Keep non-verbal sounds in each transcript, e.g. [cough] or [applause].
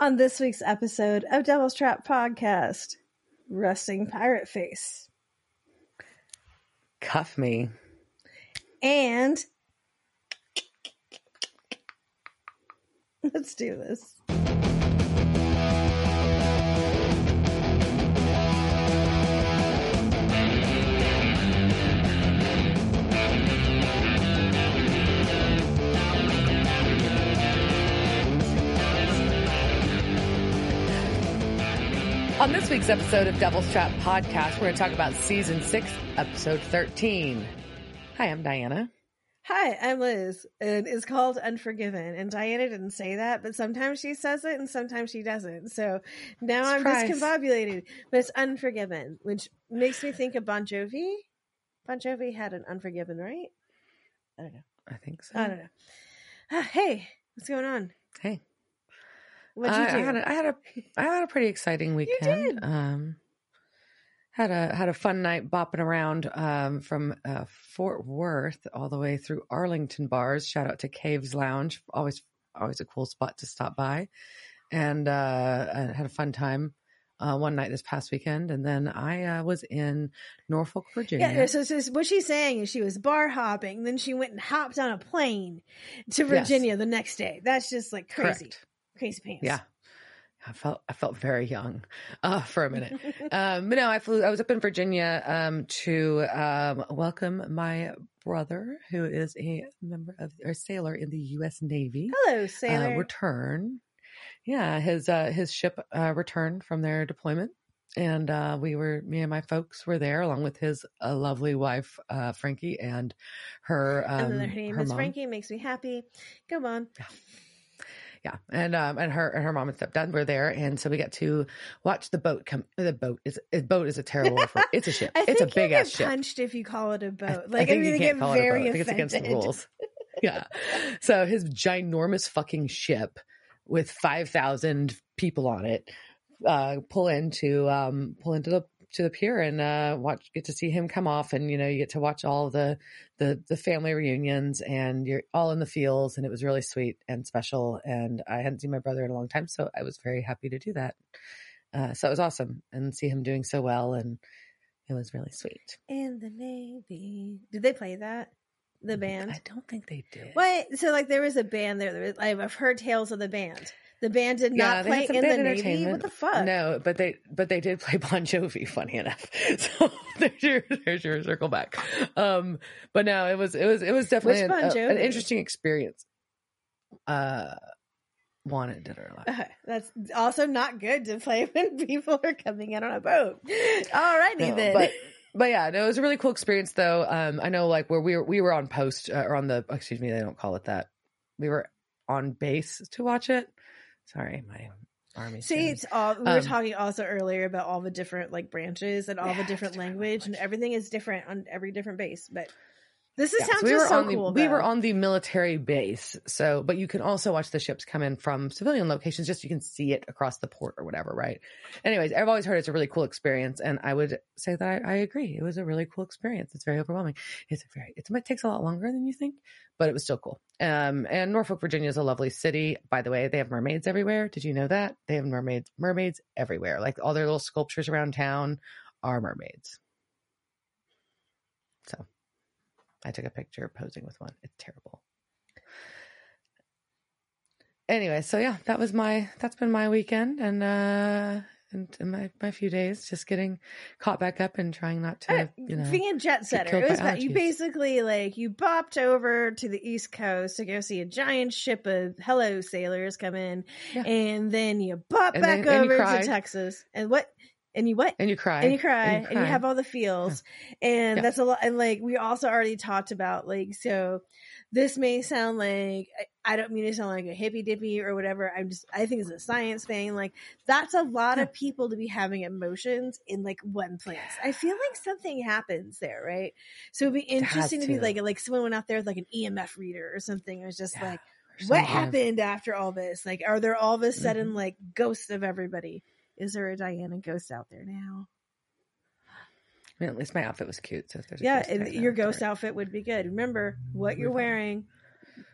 on this week's episode of Devil's Trap Podcast Rusting Pirate Face. Cuff me. And [laughs] let's do this. On this week's episode of Devil's Trap Podcast, we're going to talk about season six, episode 13. Hi, I'm Diana. Hi, I'm Liz, and it's called Unforgiven. And Diana didn't say that, but sometimes she says it and sometimes she doesn't. So now Surprise. I'm discombobulated. But it's Unforgiven, which makes me think of Bon Jovi. Bon Jovi had an Unforgiven, right? I don't know. I think so. I don't know. Ah, [sighs] hey, what's going on? Hey. What'd you I, do? I had a, I had a I had a pretty exciting [laughs] weekend. did. Um, had a had a fun night bopping around um, from uh, Fort Worth all the way through Arlington bars. Shout out to Caves Lounge, always always a cool spot to stop by, and uh, I had a fun time. Uh, one night this past weekend, and then I uh, was in Norfolk, Virginia. Yeah, so, so what she's saying is she was bar hopping, then she went and hopped on a plane to Yes. Virginia the next day. That's just like crazy, Correct. Crazy pants. Yeah. I felt I felt very young uh, for a minute, [laughs] um, but no, I flew. I was up in Virginia um, to um, welcome my brother, who is a member of or sailor in the U.S. Navy, Hello, uh, sailor. return. Yeah, his uh, his ship uh, returned from their deployment, and uh, we were me and my folks were there along with his uh, lovely wife uh, Frankie and her um, and her name her is mom. Frankie. Makes me happy. Come on. yeah and um and her and her mom and stepdad were there. And so we got to watch the boat come the boat is a boat is a terrible [laughs] word. For it's a ship. It's a big ass ship. punched if you call it a boat. I Like, I, think mean, you can't get call it a very boat. I think it's against the rules. [laughs] Yeah. So his ginormous fucking ship with 5000 people on it uh pull into um pull into the to the pier and uh watch get to see him come off and you know you get to watch all the the the family reunions and you're all in the fields and it was really sweet and special and I hadn't seen my brother in a long time so I was very happy to do that uh so it was awesome and see him doing so well and it was really sweet In the Navy. Did they play that? The band? I don't think they did What? So, like, there was a band there. there was, I've heard tales of the band. The band did not they play in the Navy. What the fuck? No, but they but they did play Bon Jovi. Funny enough, [laughs] so [laughs] there's your there's your circle back. Um, but no, it was it was it was definitely an, a- an interesting experience. Uh, wanted did. Okay, That's also not good to play [laughs] when people are coming in on a boat. Alrighty No, then. but but yeah, no, it was a really cool experience though. Um, I know like where we were we were on post uh, or on the excuse me, they don't call it that. We were on base to watch it. Sorry, my army. See, it's all we were Um, talking also earlier about all the different like branches and all the Yeah, different different language and everything is different on every different base. But this is Yeah, sounds so we so on the cool. we were on the military base. So, but you can also watch the ships come in from civilian locations. Just you can see it across the port or whatever, right? Anyways, I've always heard it's a really cool experience, and I would say that I, I agree. It was a really cool experience. It's very overwhelming. It's a very it's, it takes a lot longer than you think, but it was still cool. Um, and Norfolk, Virginia is a lovely city. By the way, they have mermaids everywhere. Did you know that they have mermaids mermaids everywhere? Like all their little sculptures around town are mermaids. So I took a picture posing with one. It's terrible. Anyway, so yeah, that was my that's been my weekend and uh and, and my my few days just getting caught back up and trying not to, Uh, you know. being a jet setter. It was about, you basically like you bopped over to the East Coast to go see a giant ship of hello sailors come in, Yeah. and then you bop And back then- over to. Texas, and what? And you what? And you cry. and you cry. And you, cry. have all the feels. And Yeah. that's a lot and like we also already talked about like so this may sound like I, don't mean to sound like a hippy dippy or whatever. I'm just i think it's a science thing. Like that's a lot of people to be having emotions in like one place. I feel like something happens there right? So it'd be interesting to be like like someone went out there with like an emf reader or something. It was just Yeah, like what happened after all this? Like are there all of a sudden Mm-hmm. like ghosts of everybody is there a diana ghost out there now I mean, at least my outfit was cute. So if there's a yeah, and your ghost outfit would be good. Remember, what you're wearing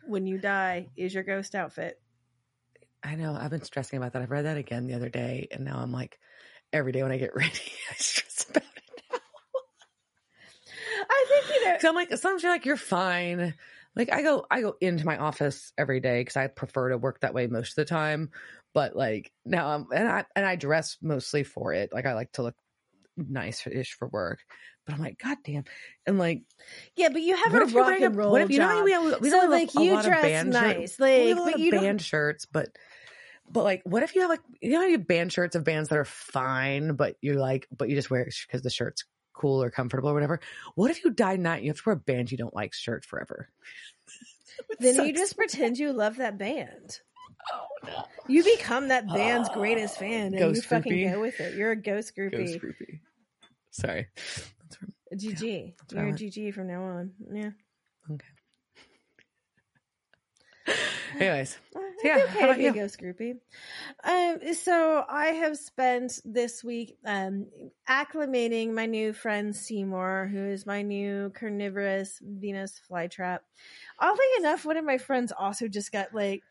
when you die is your ghost outfit. I know. I've been stressing about that. I've read that again the other day, and now I'm like, every day when I get [laughs] ready, I stress about it now. I think you know. [laughs] So I'm like, sometimes you're like, you're fine. Like I go, I go into my office every day because I prefer to work that way most of the time. But like now, I'm and I and I dress mostly for it. Like I like to look nice-ish for work. But I'm like, God damn. And like, Yeah, but you have what a rock and roll what if you know we have, we so don't have like a, a you lot of dress band nice, shirts. like we have a lot but of band shirts, but but like, what if you have like you know how you have band shirts of bands that are fine, but you're like, but you just wear it because the shirt's cool or comfortable or whatever. What if you die night? You have to wear a band you don't like shirt forever. [laughs] Then you just pretend you love that band. Oh no, You become that band's greatest fan, and you fucking groupie. go with it. You're a ghost groupie. Ghost groupie. Sorry. That's from- GG. That's You're a. GG from now on. Yeah. Okay. [laughs] Anyways, Uh, It's Yeah, okay how to about be you? ghost groupie. Um, so I have spent this week um, acclimating my new friend Seymour, who is my new carnivorous Venus flytrap. Oddly enough, one of my friends also just got like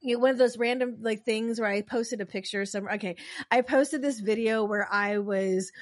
you know, one of those random like things where I posted a picture somewhere. Okay, I posted this video where I was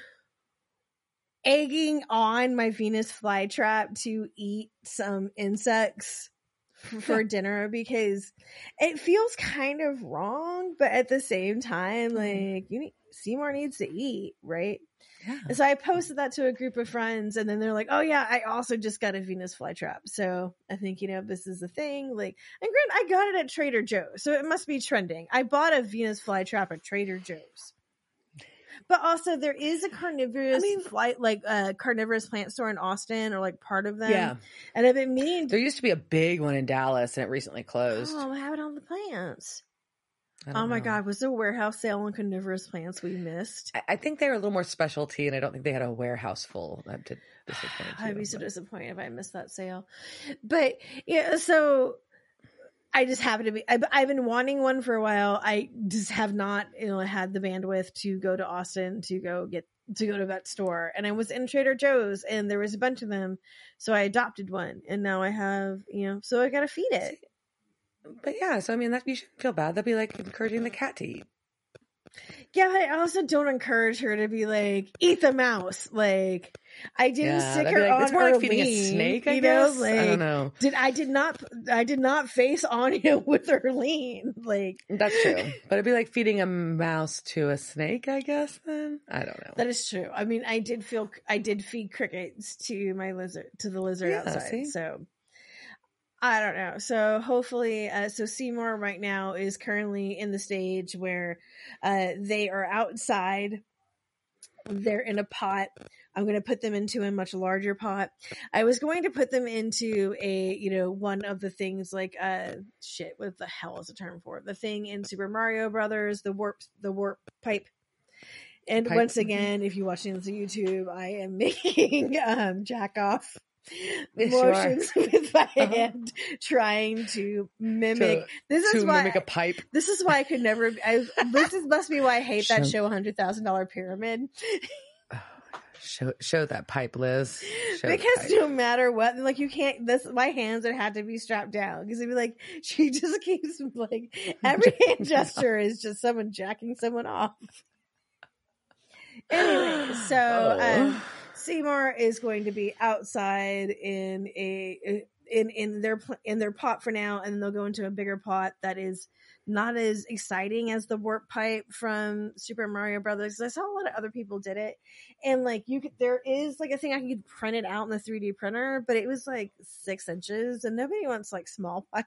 egging on my Venus flytrap to eat some insects for [laughs] dinner because it feels kind of wrong, but at the same time, mm-hmm. like you need Seymour needs to eat, right? yeah. And so I posted that to a group of friends, and then they're like, "Oh yeah, I also just got a Venus flytrap." So I think you know this is a thing. Like, and grant I got it at Trader Joe's, so it must be trending. I bought a Venus flytrap at Trader Joe's. But also, there is a carnivorous I mean- flight, like a uh, carnivorous plant store in Austin, or like part of them. Yeah. and I've been meaning. There used to be a big one in Dallas, and it recently closed. Oh, I have it on the plants. Oh my know. god, was there a warehouse sale on carnivorous plants we missed? I, I think they were a little more specialty, and I don't think they had a warehouse full. I'm to [sighs] disappoint I'd be so disappointed if I missed that sale. But yeah, so I just happen to be. I've, I've been wanting one for a while. I just have not, you know, had the bandwidth to go to Austin to go get to go to that store. And I was in Trader Joe's, and there was a bunch of them, so I adopted one, and now I have, you know, so I got to feed it. But yeah, so I mean, that you shouldn't feel bad. That'd be like encouraging the cat to eat. Yeah, but I also don't encourage her to be like, eat the mouse. Like, I didn't Yeah, stick her like, on it's more like her feeding a snake. I you know, guess. like, I don't know. Did I did not I did not face [laughs] Anya with her lean like That's true, [laughs] but it'd be like feeding a mouse to a snake. I guess. Then I don't know. that is true. I mean, I did feel I did feed crickets to my lizard to the lizard Yeah, outside. see? So I don't know. So hopefully, uh, so Seymour right now is currently in the stage where uh, they are outside. They're in a pot. I'm going to put them into a much larger pot. I was going to put them into a, you know, one of the things like, uh, shit, what the hell is the term for it? The thing in Super Mario Brothers, the warp, the warp pipe. And Pipe. once again, if you're watching this on YouTube, I am [laughs] making um, jack off [laughs] Yes, you are. motions [laughs] with my Uh-huh. hand, trying to mimic. To- this is to why. mimic a pipe. this is why I could never. I, this is, must be why I hate that Show- show, hundred thousand dollar pyramid. Show show that pipe, Liz. Show because pipe. no matter what, like you can't. This my hands would have to be strapped down because it'd be like [laughs] she just keeps like every hand gesture is just someone jacking someone off. Anyway, so um, Seymour is going to be outside in a in in their in their pot for now, and then they'll go into a bigger pot that is not as exciting as the warp pipe from Super Mario Brothers. I saw a lot of other people did it, and like you could, there is like a thing I could print it out in the 3D printer, but it was like six inches, and nobody wants like small [laughs] pipe.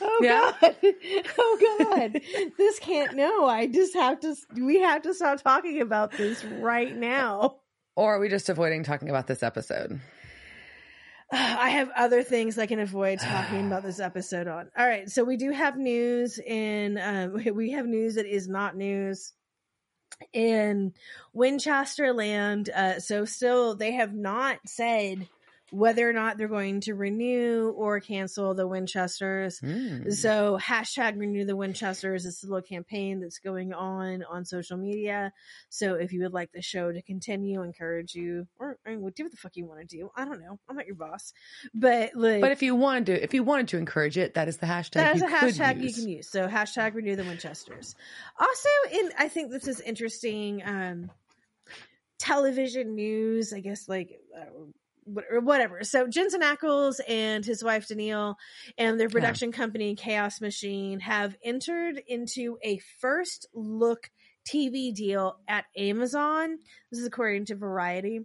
Oh Yeah. god! [laughs] Oh god! this can't. No, I just have to. We have to stop talking about this right now. or are we just avoiding talking about this episode? [sighs] I have other things I can avoid talking about this episode on. All right, so we do have news in. Um, we have news that is not news in Winchester Land. Uh, so still, they have not said whether or not they're going to renew or cancel the Winchesters. Mm. So hashtag renew the Winchesters is a little campaign that's going on on social media. So if you would like the show to continue, encourage you or I mean, do what the fuck you want to do. I don't know. I'm not your boss, but like, But if you wanted to, if you wanted to encourage it, that is the hashtag. that is a hashtag you can use. So hashtag renew the Winchesters. Also, in I think this is interesting. Um, television news, I guess, like uh, or whatever. So Jensen Ackles and his wife Danielle and their production company Chaos Machine have entered into a first look TV deal at Amazon. This is according to Variety.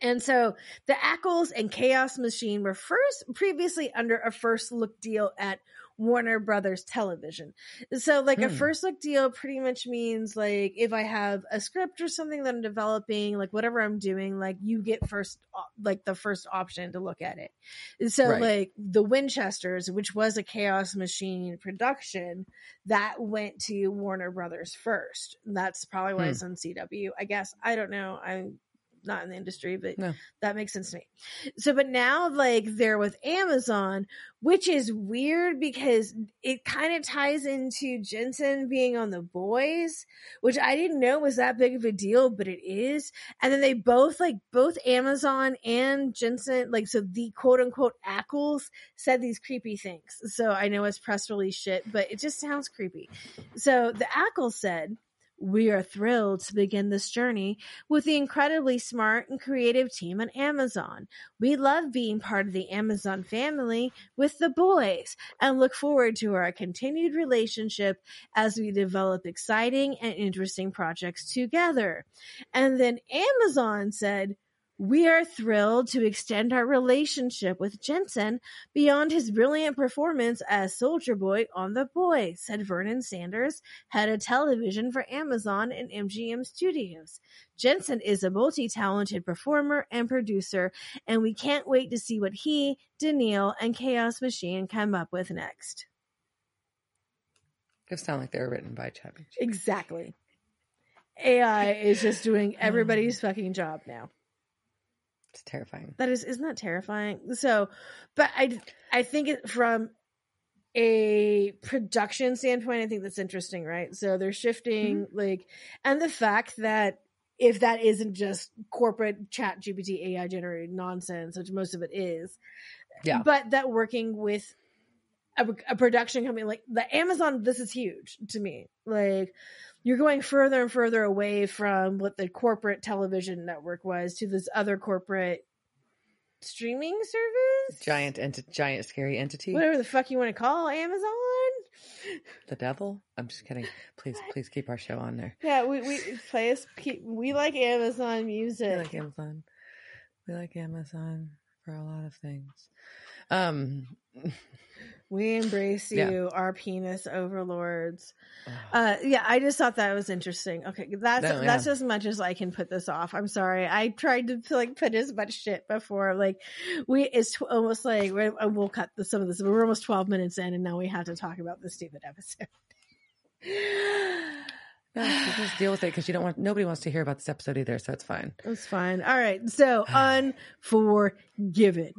And so the Ackles and Chaos Machine were first previously under a first look deal at Warner Brothers Television. So like a Hmm. first look deal pretty much means like if I have a script or something that I'm developing, like whatever I'm doing, like you get first like the first option to look at it. And so Right. like the Winchesters, which was a Chaos Machine production, that went to Warner Brothers first. That's probably why Hmm. it's on CW. I guess I don't know. I'm not in the industry, but No. that makes sense to me. So, but now like they're with Amazon, which is weird because it kind of ties into Jensen being on the boys, which I didn't know was that big of a deal, but it is. And then they both like both Amazon and Jensen, like so the quote unquote Ackles said these creepy things. So I know it's press release shit, but it just sounds creepy. So the Ackles said. We are thrilled to begin this journey with the incredibly smart and creative team at Amazon. We love being part of the Amazon family with the boys and look forward to our continued relationship as we develop exciting and interesting projects together. And then Amazon said, we are thrilled to extend our relationship with Jensen beyond his brilliant performance as Soldier Boy on The Boy, said Vernon Sanders, head of television for Amazon and MGM Studios. Jensen is a multi talented performer and producer, and we can't wait to see what he, Danielle, and Chaos Machine come up with next. They sound like they were written by Chad. Exactly. AI is just doing everybody's um, fucking job now. It's terrifying. That is, isn't that terrifying? So, but I, I think it from a production standpoint, I think that's interesting, right? So they're shifting mm-hmm. like, and the fact that if that isn't just corporate chat GPT AI generated nonsense, which most of it is, Yeah. but that working with a, a production company like the Amazon, this is huge to me. Like, you're going further and further away from what the corporate television network was to this other corporate streaming service, Giant ent- giant scary entity. whatever the fuck you want to call Amazon. The devil? I'm just kidding. Please, please keep our show on there. Yeah, we we play us. We like Amazon music We like Amazon. We like Amazon for a lot of things. Um [laughs] We embrace Yeah. you, our penis overlords. Uh, yeah, I just thought that was interesting. Okay, that's No, yeah. that's as much as I can put this off. I'm sorry. I tried to like put as much shit before. Like we, it's tw- almost like we're, uh, we'll cut the, some of this. We're almost 12 minutes in, and now we have to talk about the stupid episode. No, just deal with it because you don't want nobody wants to hear about this episode either, so it's fine. That's fine. All right. So, [sighs] Unforgiven,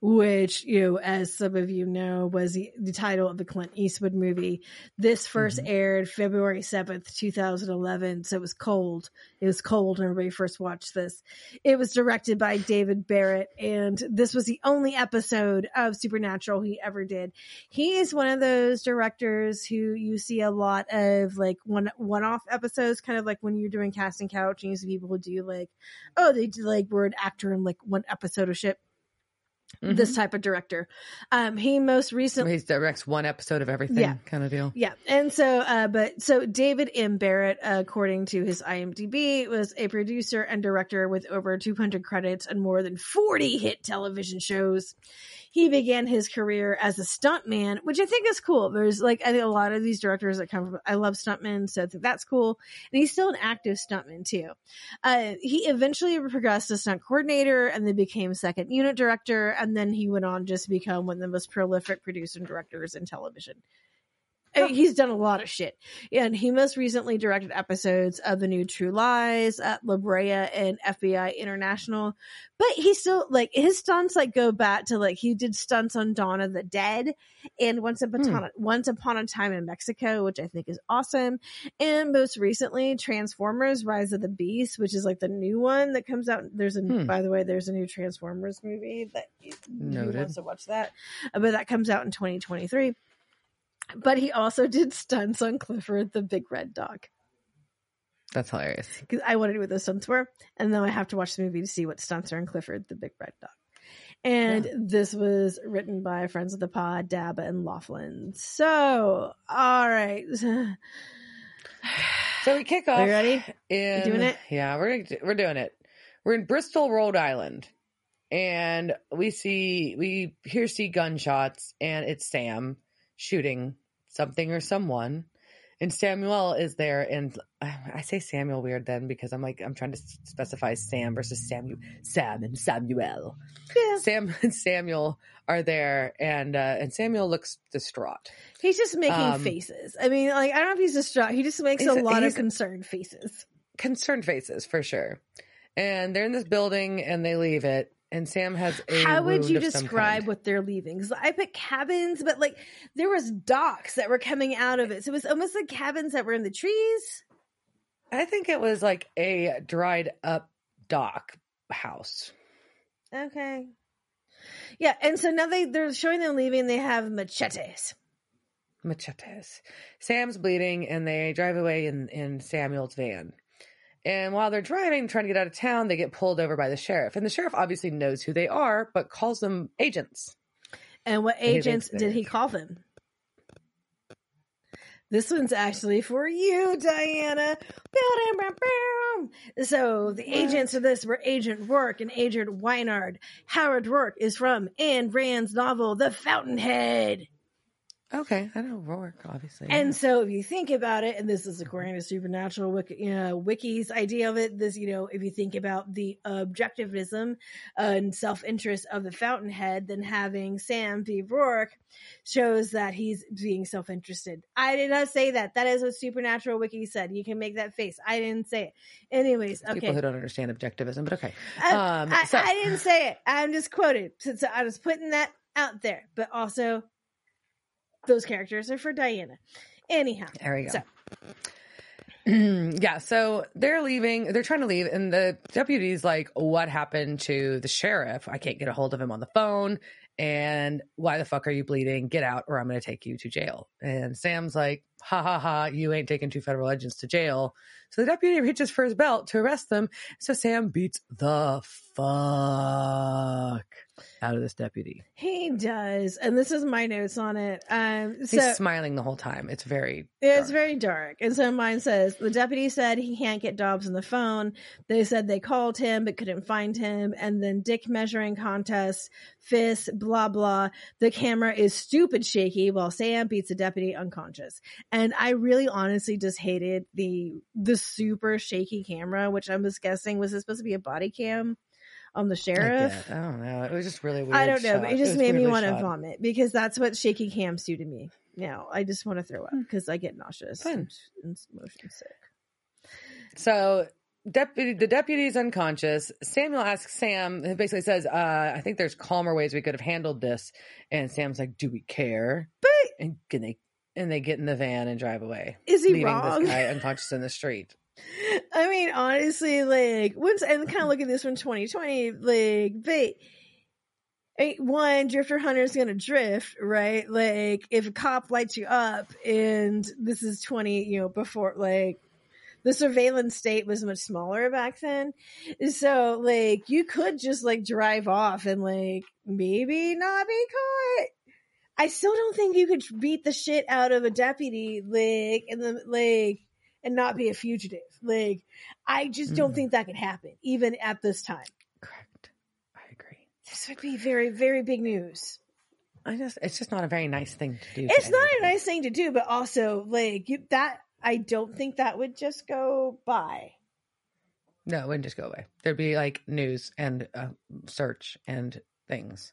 which, you know, as some of you know, was the, the title of the Clint Eastwood movie. This 1st mm-hmm. aired February 7th, 2011. So it was cold. It was cold when everybody first watched this. It was directed by David Barrett, and this was the only episode of Supernatural he ever did. He is one of those directors who you see a lot of like one one off episodes, kind of like when you're doing casting couch and you see people who do like, oh, they did like were an actor in like one episode of shit. This type of director. Um, he most recently he directs one episode of everything, Yeah. kind of deal. yeah, and so, uh, but so David M. Barrett, according to his IMDb, was a producer and director with over 200 credits and more than 40 hit television shows. He began his career as a stuntman, which I think is cool. There's like, I think a lot of these directors that come from, I love stuntmen, so I think that's cool. And he's still an active stuntman too. Uh, he eventually progressed to stunt coordinator and then became second unit director. And then he went on just to become one of the most prolific producers and directors in television I mean, [laughs] he's done a lot of shit. And he most recently directed episodes of the new True Lies at La Brea and FBI International. But he still like his stunts like go back to like he did stunts on Dawn of the Dead and Once Upon a Once Upon a Time in Mexico, which I think is awesome. And most recently, Transformers: Rise of the Beast, which is like the new one that comes out. There's a Hmm. by the way, there's a new Transformers movie that Noted. wants to watch that, Uh, but that comes out in 2023. But he also [laughs] did stunts on Clifford the Big Red Dog That's hilarious. because I wanted to know what those stunts were, and then I have to watch the movie to see what stunts are in Clifford the Big Red Dog. And this was written by friends of the pod, Dabb and Loflin. So, all right. So we kick off. Are you ready? In, doing it? Yeah, we're we're doing it. We're in Bristol, Rhode Island, and we see we hear see gunshots, and it's Sam shooting something or someone, and Samuel is there, and I I say Samuel weird then because I'm like I'm trying to specify Sam versus Samuel, Sam and Samuel. Yeah. Sam [laughs] and Samuel are there, and uh, and Samuel looks distraught. He's just making Um, faces. I mean, like, I don't know if he's distraught. He just makes a lot of concerned faces. concerned faces for sure. And they're in this building and they leave it. And Sam has a How would you describe what they're leaving? Because I put cabins, but like there was docks that were coming out of it, so it was almost like cabins that were in the trees. I think it was like a dried up dock house. Okay, yeah, and so now they they're showing them leaving. They have machetes. Machetes. Sam's bleeding and they drive away in, in Samuel's van. And while they're driving, trying to get out of town, they get pulled over by the sheriff. And the sheriff obviously knows who they are, but calls them agents. And what agents did he call them? This one's actually for you, Diana. So the agents of this were Agent Rourke and Agent Wynand. Howard Rourke is from Ayn Rand's novel The Fountainhead. Okay, I know Rourke, obviously. And so, if you think about it, and this is according to Supernatural Wiki, you know, Wiki's idea of it, this, you know, if you think about the objectivism and self interest of the Fountainhead, then having Sam be Rourke shows that he's being self interested. I did not say that. That is what Supernatural Wiki said. You can make that face. I didn't say it. Anyways, okay. People who don't understand objectivism, but okay. I, Um, I, so- I didn't say it. I'm just quoted. So, so I was putting that out there. But also, those characters are for Diana. Anyhow. There we go. So- [clears throat] yeah, so they're leaving. They're trying to leave, and the deputy's like, "What happened to the sheriff? I can't get a hold of him on the phone. And why the fuck are you bleeding? Get out, or I'm going to take you to jail." And Sam's like, "Ha ha ha! You ain't taking two federal agents to jail." So the deputy reaches for his belt to arrest them. So Sam beats the fuck out of this deputy. He does, and this is my notes on it. Um, He's smiling the whole time. It's very it's dark. very dark, and so mine says the deputy said he can't get Dobbs on the phone. They said they called him but couldn't find him, and then dick measuring contest, fist, blah blah. The camera is stupid shaky while Sam beats the deputy unconscious, and I really honestly just hated the the super shaky camera, which I was guessing was this supposed to be a body cam on the sheriff. get- I don't know. It was just really weird. I don't know, but it just was made me want to vomit because that's what shaky cams do to me. Now I just want to throw up Hmm. because I get nauseous Fun. and, and motion sick. So deputy, the deputy's unconscious. Samuel asks Sam. He basically says, uh, "I think there's calmer ways we could have handled this." And Sam's like, "Do we care?" But And can they and they get in the van and drive away, is he leaving wrong? this guy [laughs] unconscious in the street. I mean, honestly, like once and kind of look at this from 2020, like, but eh, one drifter hunter is gonna drift, right? Like, if a cop lights you up, and this is 20, you know, before like the surveillance state was much smaller back then, so like you could just like drive off and like maybe not be caught. I still don't think you could beat the shit out of a deputy, like, and then like and not be a fugitive. Like, I just don't Mhm. think that could happen, even at this time. Correct. I agree. This would be very, very big news. I just it's just not a very nice thing to do. to It's not a nice thing to do, but also, like, you, that, I don't think that would just go by. No, it wouldn't just go away. There'd be like news and uh, search and things.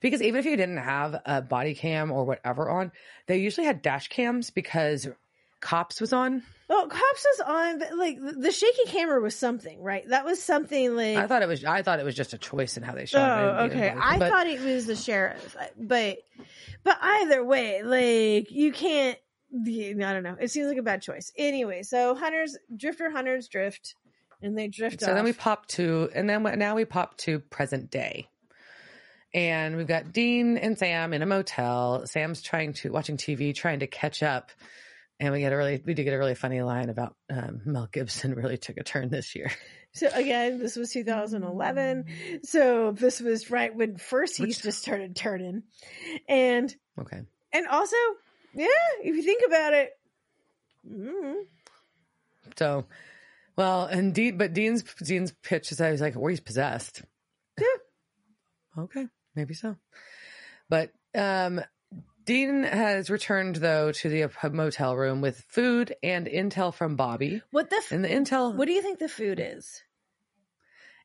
Because even if you didn't have a body cam or whatever on, they usually had dash cams because cops was on. Oh, cops was on, but like the- shaky camera was something, right? That was something like. I thought it was I thought it was just a choice in how they shot it. Oh, I didn't oh, okay. I but- thought it was the sheriff, but but either way, like you can't. I don't know. It seems like a bad choice. Anyway, so hunters, drifter hunters drift, and they drift. So off. then we pop to, and then now we pop to present day, and we've got Dean and Sam in a motel. Sam's trying to watching TV, trying to catch up, and we get a really we did get a really funny line about um, Mel Gibson [laughs] really took a turn this year. So again, this was 2011. So this was right when first he Which- just started turning, and Okay, and also, yeah, if you think about it, mm, so well, and Dean, but Dean's Dean's pitch is that he's like, or he's possessed. Yeah. Okay, maybe so, but um. Dean has returned though to the motel room with food and intel from Bobby. what the f- And the intel what do you think the food is?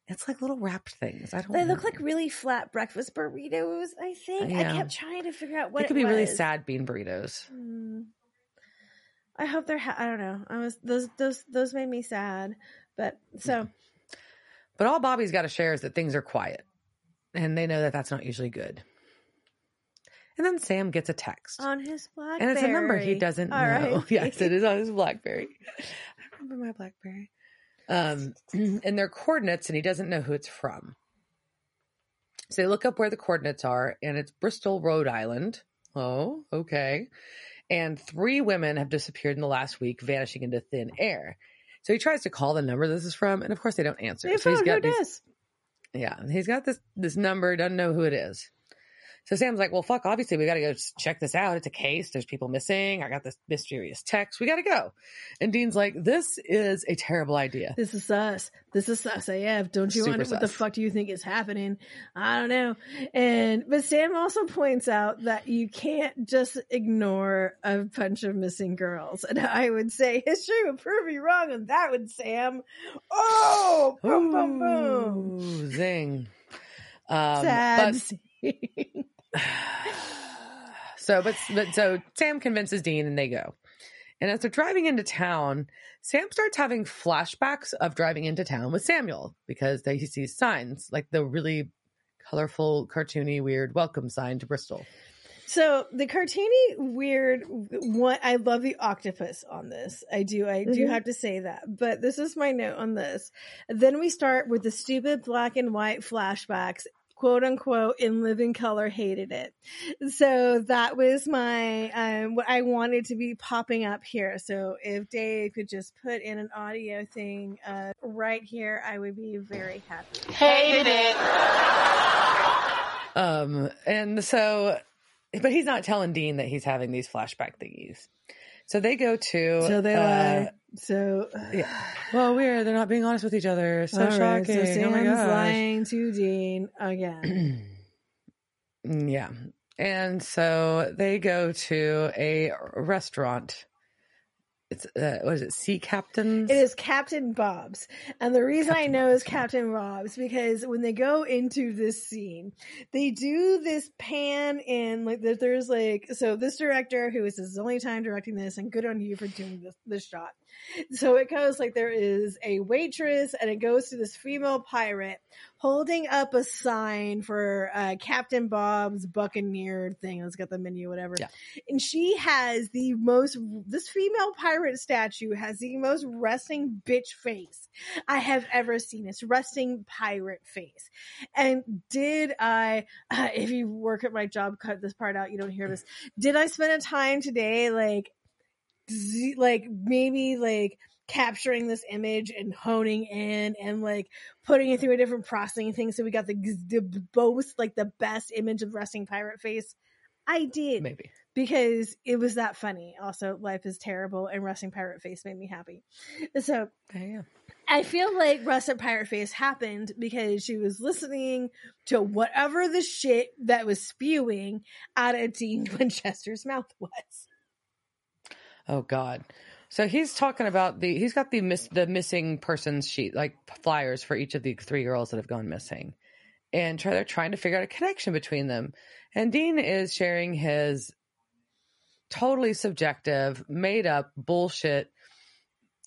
It's like little wrapped things. I don't. They know. look like really flat breakfast burritos. I think I kept trying to figure out what it could it be really sad bean burritos. Hmm. I hope they're. Ha- I don't know. I was those those those made me sad. But so But all Bobby's got to share is that things are quiet, and they know that that's not usually good. And then Sam gets a text, on his blackberry, and it's a number he doesn't All know. right. [laughs] yes, it is on his BlackBerry. I remember my BlackBerry. Um, [clears throat] and their coordinates, and he doesn't know who it's from. So they look up where the coordinates are, and it's Bristol, Rhode Island. Oh, okay. And three women have disappeared in the last week, vanishing into thin air. So he tries to call the number this is from, and of course they don't answer. They so he's who got it these, yeah, he's got this this number, doesn't know who it is. So Sam's like, well, fuck, obviously we got to go check this out. It's a case. There's people missing. I got this mysterious text. We got to go. And Dean's like, this is a terrible idea. This is us. This is us AF. Don't you Super wonder what the fuck do you think is happening? I don't know. And but Sam also points out that you can't just ignore a bunch of missing girls. And I would say history would prove you wrong on that one, Sam. Oh, boom, boom, boom. Zing. Um, Sad. but. [sighs] so but but so Sam convinces Dean and they go. And as they're driving into town, Sam starts having flashbacks of driving into town with Samuel because they, he sees signs like the really colorful, cartoony, weird welcome sign to Bristol. So the cartoony weird one I love the octopus on this. I do I do Mhm. have to say that. But this is my note on this. Then we start with the stupid black and white flashbacks quote unquote in living color hated it. So that was my um what I wanted to be popping up here. So if Dave could just put in an audio thing uh right here, I would be very happy. Hated it. Um, and so, but he's not telling Dean that he's having these flashback thingies. So they go to. So they uh, lie. So Yeah. [sighs] Well, weird. They're not being honest with each other. So All right, shocking. so oh Sam's my gosh. lying to Dean again. [clears throat] yeah. And so they go to a restaurant. It's uh, what is it? Sea Captain. It is Captain Bob's. And the reason I know is Bob's, yeah. Captain Bob's because when they go into this scene, they do this pan in like there's like so this director who is his only time directing this and good on you for doing this this shot. [laughs] So it goes like there is a waitress and it goes to this female pirate holding up a sign for uh, Captain Bob's Buccaneer thing. It's got the menu, whatever. Yeah. And she has the most, this female pirate statue has the most resting bitch face I have ever seen. It's resting pirate face. And did I, uh, [laughs] if you work at my job, cut this part out, you don't hear this. Did I spend a time today, like, like maybe like capturing this image and honing in and like putting it through a different processing thing so we got the, the most like the best image of resting pirate face i did Maybe. because it was that funny also life is terrible and resting pirate face made me happy so. I feel like Russet Pirate Face happened because she was listening to whatever the shit that was spewing out of Dean [laughs] Winchester's mouth was. Oh God. So he's talking about the he's got the miss the missing persons sheet like flyers for each of the three girls that have gone missing, and try, they're trying to figure out a connection between them. And Dean is sharing his totally subjective, made up bullshit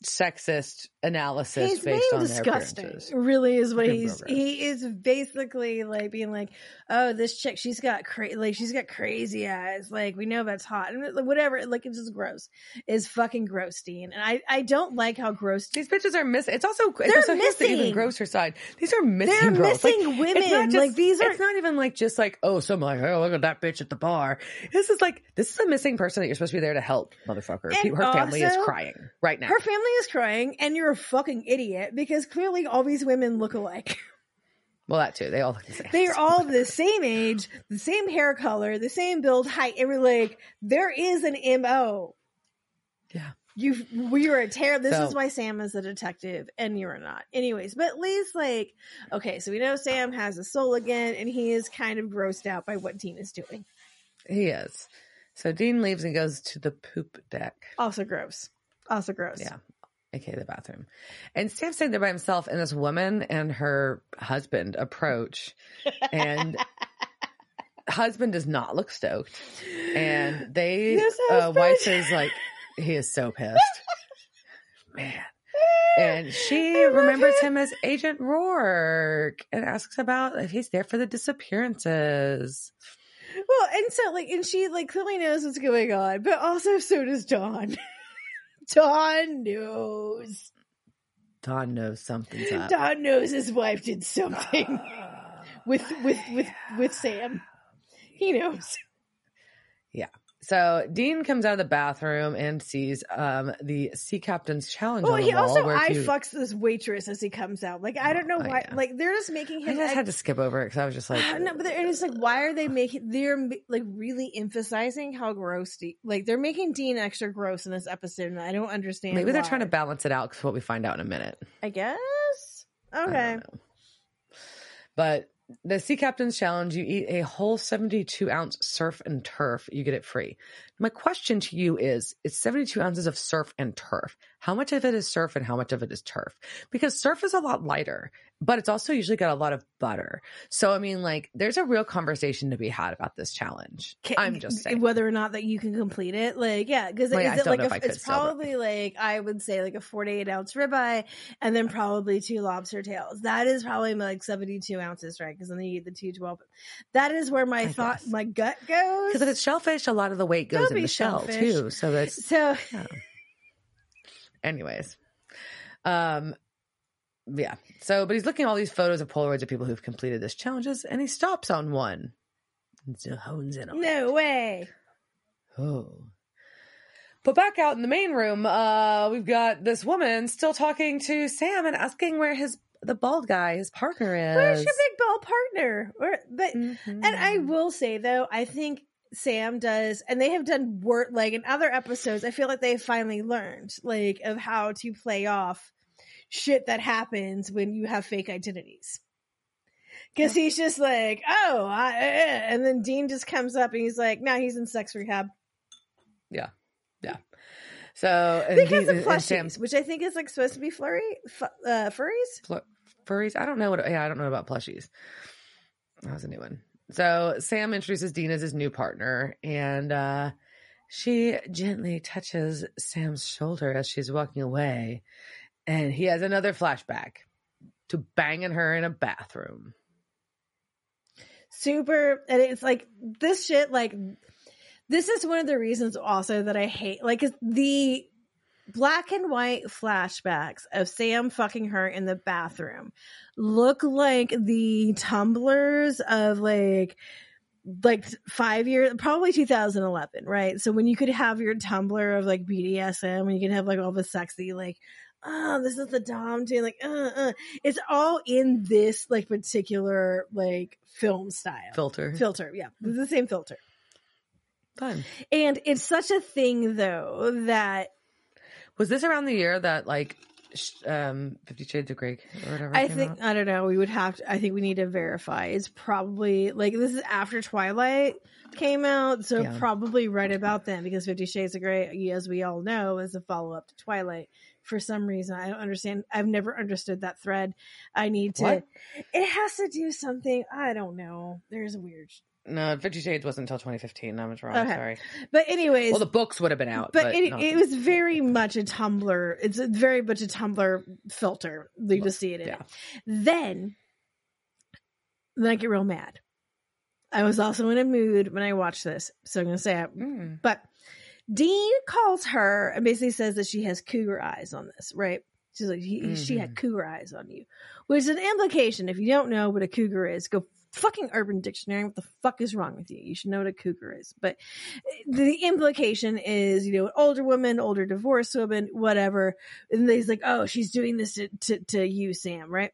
sexist analysis He's based being on disgusting. Really is what he's. He is basically like being like, "Oh, this chick, she's got cra- like she's got crazy eyes. Like we know that's hot and whatever. Like it's just gross. Is fucking gross, Dean. And I I don't like how gross. These bitches are missing. It's also They're it's also here's the even grosser side. These are missing. They're girls. Like, missing women. It's not just, like these are. It's not even like just like oh, some like oh look at that bitch at the bar. This is like this is a missing person that you're supposed to be there to help, motherfucker. Her family is crying right now. her family is crying, and you're a fucking idiot because clearly all these women look alike. [laughs] well, that too. They all look the same. They are all the same age, the same hair color, the same build, height. And we're like, there is an mo. Yeah. You, we are a terror. This So- is why Sam is a detective and you're not. Anyways, but at least like, okay, so we know Sam has a soul again, and he is kind of grossed out by what Dean is doing. He is. So Dean leaves and goes to the poop deck. Also gross. Also gross. Yeah. Aka the bathroom. And Sam's sitting there by himself, and this woman and her husband approach, and [laughs] husband does not look stoked, and they This uh, wife is like, he is so pissed, man. And she [laughs] remembers it. him as Agent Rourke and asks about if he's there for the disappearances. Well, and so like, and she like clearly knows what's going on, but also so does Don. [laughs] Don knows. Don knows something's up. Don knows his wife did something [laughs] with with with with Sam. He knows. So Dean comes out of the bathroom and sees um, the sea captain's challenge Well, on the he also I you- fucks this waitress as he comes out. Like I don't know Oh, why. yeah. Like they're just making I him. just had to skip over it because I was just like, no, but they're, and it's like, why are they making? They're like really emphasizing how gross. De- like they're making Dean extra gross in this episode, and I don't understand. maybe they're trying to balance it out because what we find out in a minute. I guess. I Okay. know. But the Sea Captain's Challenge, you eat a whole 72 ounce surf and turf, you get it free. My question to you is it's 72 ounces of surf and turf. How much of it is surf and how much of it is turf? Because surf is a lot lighter, but it's also usually got a lot of butter. So, I mean, like, there's a real conversation to be had about this challenge. Ca- I'm just saying. whether or not that you can complete it. Like, yeah, because Well, yeah, is it like know if I a, it's still, but- probably like I would say like a forty-eight ounce ribeye, and then probably two lobster tails. That is probably like seventy-two ounces, right? Because then you eat the two twelve. That is where my I thought, guess. my gut goes. Because if it's shellfish, a lot of the weight goes The shell shellfish. too. So that's so anyways um yeah so but he's looking at all these photos of polaroids of people who've completed this challenges and he stops on one and hones in on it. no way. oh but back out in the main room uh we've got this woman still talking to sam and asking where his the bald guy his partner is Where's your big ball partner? Or, but Mhm. And I will say though, I think Sam does, and they have done work like in other episodes. I feel like they finally learned like of how to play off shit that happens when you have fake identities. Because he's just like, oh, I, eh," and then Dean just comes up and he's like, now he's in sex rehab Yeah, yeah. so and because of plushies, Sam- which I think is like supposed to be flurry, uh, furries. Fl- furries. I don't know what. Yeah, I don't know about plushies. That was a new one. So Sam introduces Dean as his new partner, and uh, she gently touches Sam's shoulder as she's walking away, and he has another flashback to banging her in a bathroom. super and it's like this shit like this is one of the reasons also that i hate Like the black and white flashbacks of sam fucking her in the bathroom look like the Tumblrs of like like five years probably 2011 right so when you could have your tumblr of like bdsm and you could have like all the sexy like oh this is the dom doing like uh, uh. it's all in this like particular like film style Filter. filter yeah it's the same filter Fun. and it's such a thing though that Was this around the year that like um, Fifty Shades of Grey or whatever. I think out? I don't know. We would have to. I think we need to verify. It's probably like this is after Twilight came out, so Yeah. probably right about then because Fifty Shades of Grey, as we all know, is a follow up to Twilight. For some reason, I don't understand. I've never understood that thread. I need to. What? It has to do something. I don't know. There's a weird. No, Fifty Shades wasn't until 2015. I was wrong. Okay. Sorry. But anyways, Well, the books would have been out, but, but, it, it was very much a Tumblr. It's a very much a Tumblr filter. You just see it in Yeah. it. Then, then I get real mad. I was also in a mood when I watched this, so I'm going to say it. Mm. But Dean calls her and basically says that she has cougar eyes on this, right? She's like, he, she had Mhm. cougar eyes on you, which is an implication. If you don't know what a cougar is, go fucking Urban Dictionary. What the fuck is wrong with you? You should know what a cougar is. But the implication is, you know, an older woman, older divorced woman, whatever. And he's like, oh, she's doing this to, to, to you, Sam, right?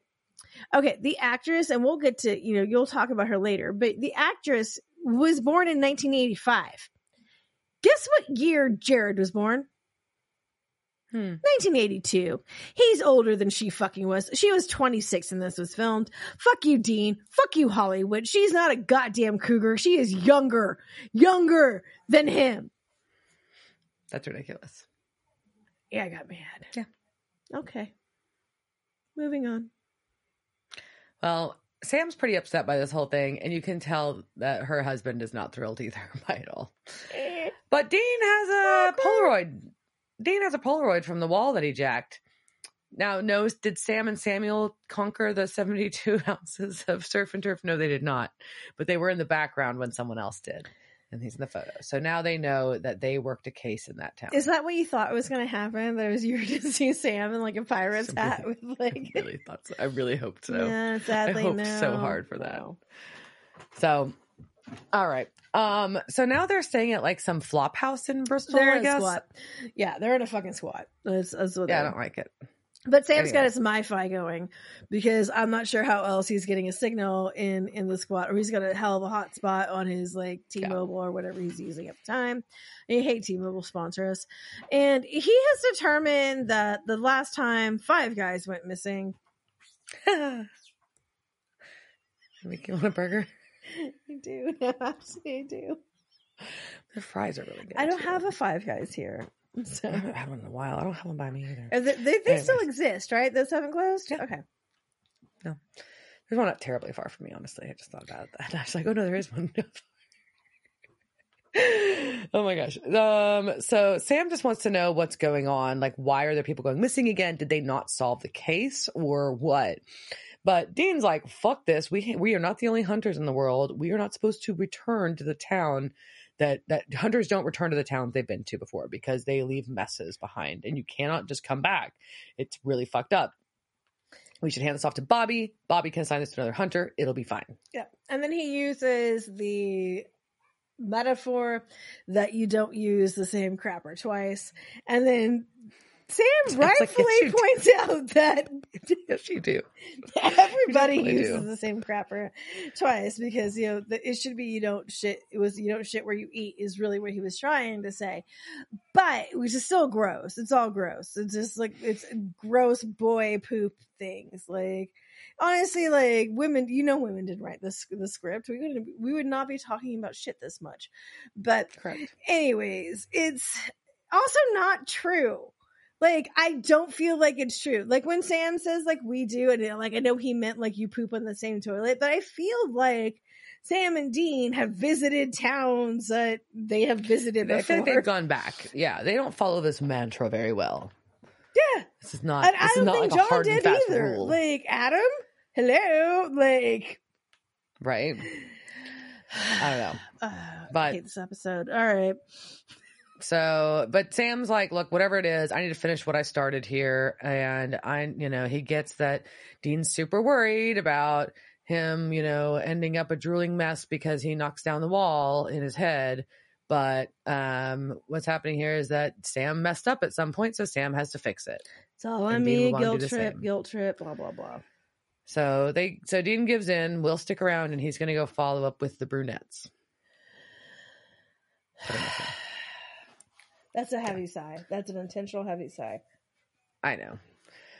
Okay, the actress, and we'll get to, you know, you'll talk about her later, but the actress was born in 1985. Guess what year Jared was born? Hmm. 1982. He's older than she fucking was. She was 26 when this was filmed. Fuck you, Dean. Fuck you, Hollywood. She's not a goddamn cougar. She is younger, younger than him. That's ridiculous. Yeah, I got mad. Yeah. Okay. Moving on. Well, Sam's pretty upset by this whole thing, and you can tell that her husband is not thrilled either [laughs] by it all. But Dean has a Polaroid. Dean has a Polaroid from the wall that he jacked. Now, no, did Sam and Samuel conquer the 72 [laughs] ounces of surf and turf? No, they did not. But they were in the background when someone else did. And he's in the photo. So now they know that they worked a case in that town. Is that what you thought was going to happen? That it was you were [laughs] to see Sam in like a pirate's I hat with [laughs] like. I really thought so. I really hoped so. yeah, sadly, hoped no. so hard for that. So, all right. Um. So now they're staying at like some flop house in Bristol. They're I guess. squat. Yeah, they're in a fucking squat. That's, that's what Yeah, I don't like it. But Sam's got Anyway. his MiFi going because I'm not sure how else he's getting a signal in in the squat, or he's got a hell of a hotspot on his like T-Mobile or whatever he's using at the time. I hate T-Mobile sponsor us, and he has determined that the last time Five Guys went missing, [laughs] Make you want a burger? [laughs] I do, absolutely, I do. The fries are really good. I don't too. have a Five Guys here, So. I haven't had one in a while. I don't have one by me either. They, they, they still exist, right? Those haven't closed. Yeah. Okay. No. There's one not terribly far from me, honestly. I just thought about that. [laughs] I was like, oh no, there is one. [laughs] oh my gosh. Um, so Sam just wants to know what's going on. Like, why are there people going missing again? Did they not solve the case or what? But Dean's like, fuck this. We we are not the only hunters in the world. We are not supposed to return to the town that that hunters don't return to the towns they've been to before because they leave messes behind and you cannot just come back. It's really fucked up. We should hand this off to Bobby. Bobby can assign this to another hunter. It'll be fine. Yeah. And then he uses the metaphor that you don't use the same crapper twice. And then Sam like, rightfully yes, you do. points out that [laughs] yes, you do. everybody definitely uses do. the same crapper twice because you know the, it should be you don't shit it was you don't shit where you eat is really what he was trying to say but which is still gross it's all gross it's just like it's gross boy poop things like honestly like women you know women didn't write this the script we would we would not be talking about shit this much but Correct. anyways, it's also not true. Like, I don't feel like it's true. Like when Sam says like we do, and like I know he meant like you poop on the same toilet, but I feel like Sam and Dean have visited towns that they have visited like before. they've gone back. Yeah, they don't follow this mantra very well. yeah, This is not. and this I don't not think like John did either. rule, Like Adam, hello, like right? [sighs] I don't know. Uh, I hate this episode. All right, So, but Sam's like, look, whatever it is, I need to finish what I started here. And I, you know, he gets that Dean's super worried about him, you know, ending up a drooling mess because he knocks down the wall in his head. But um, what's happening here is that Sam messed up at some point, so Sam has to fix it. it's all on me. will Guilt trip, guilt trip, blah blah blah. So they, so Dean gives in. We'll stick around, and he's going to go follow up with the brunettes. Put him with him. That's a heavy sigh. That's an intentional heavy sigh. I know.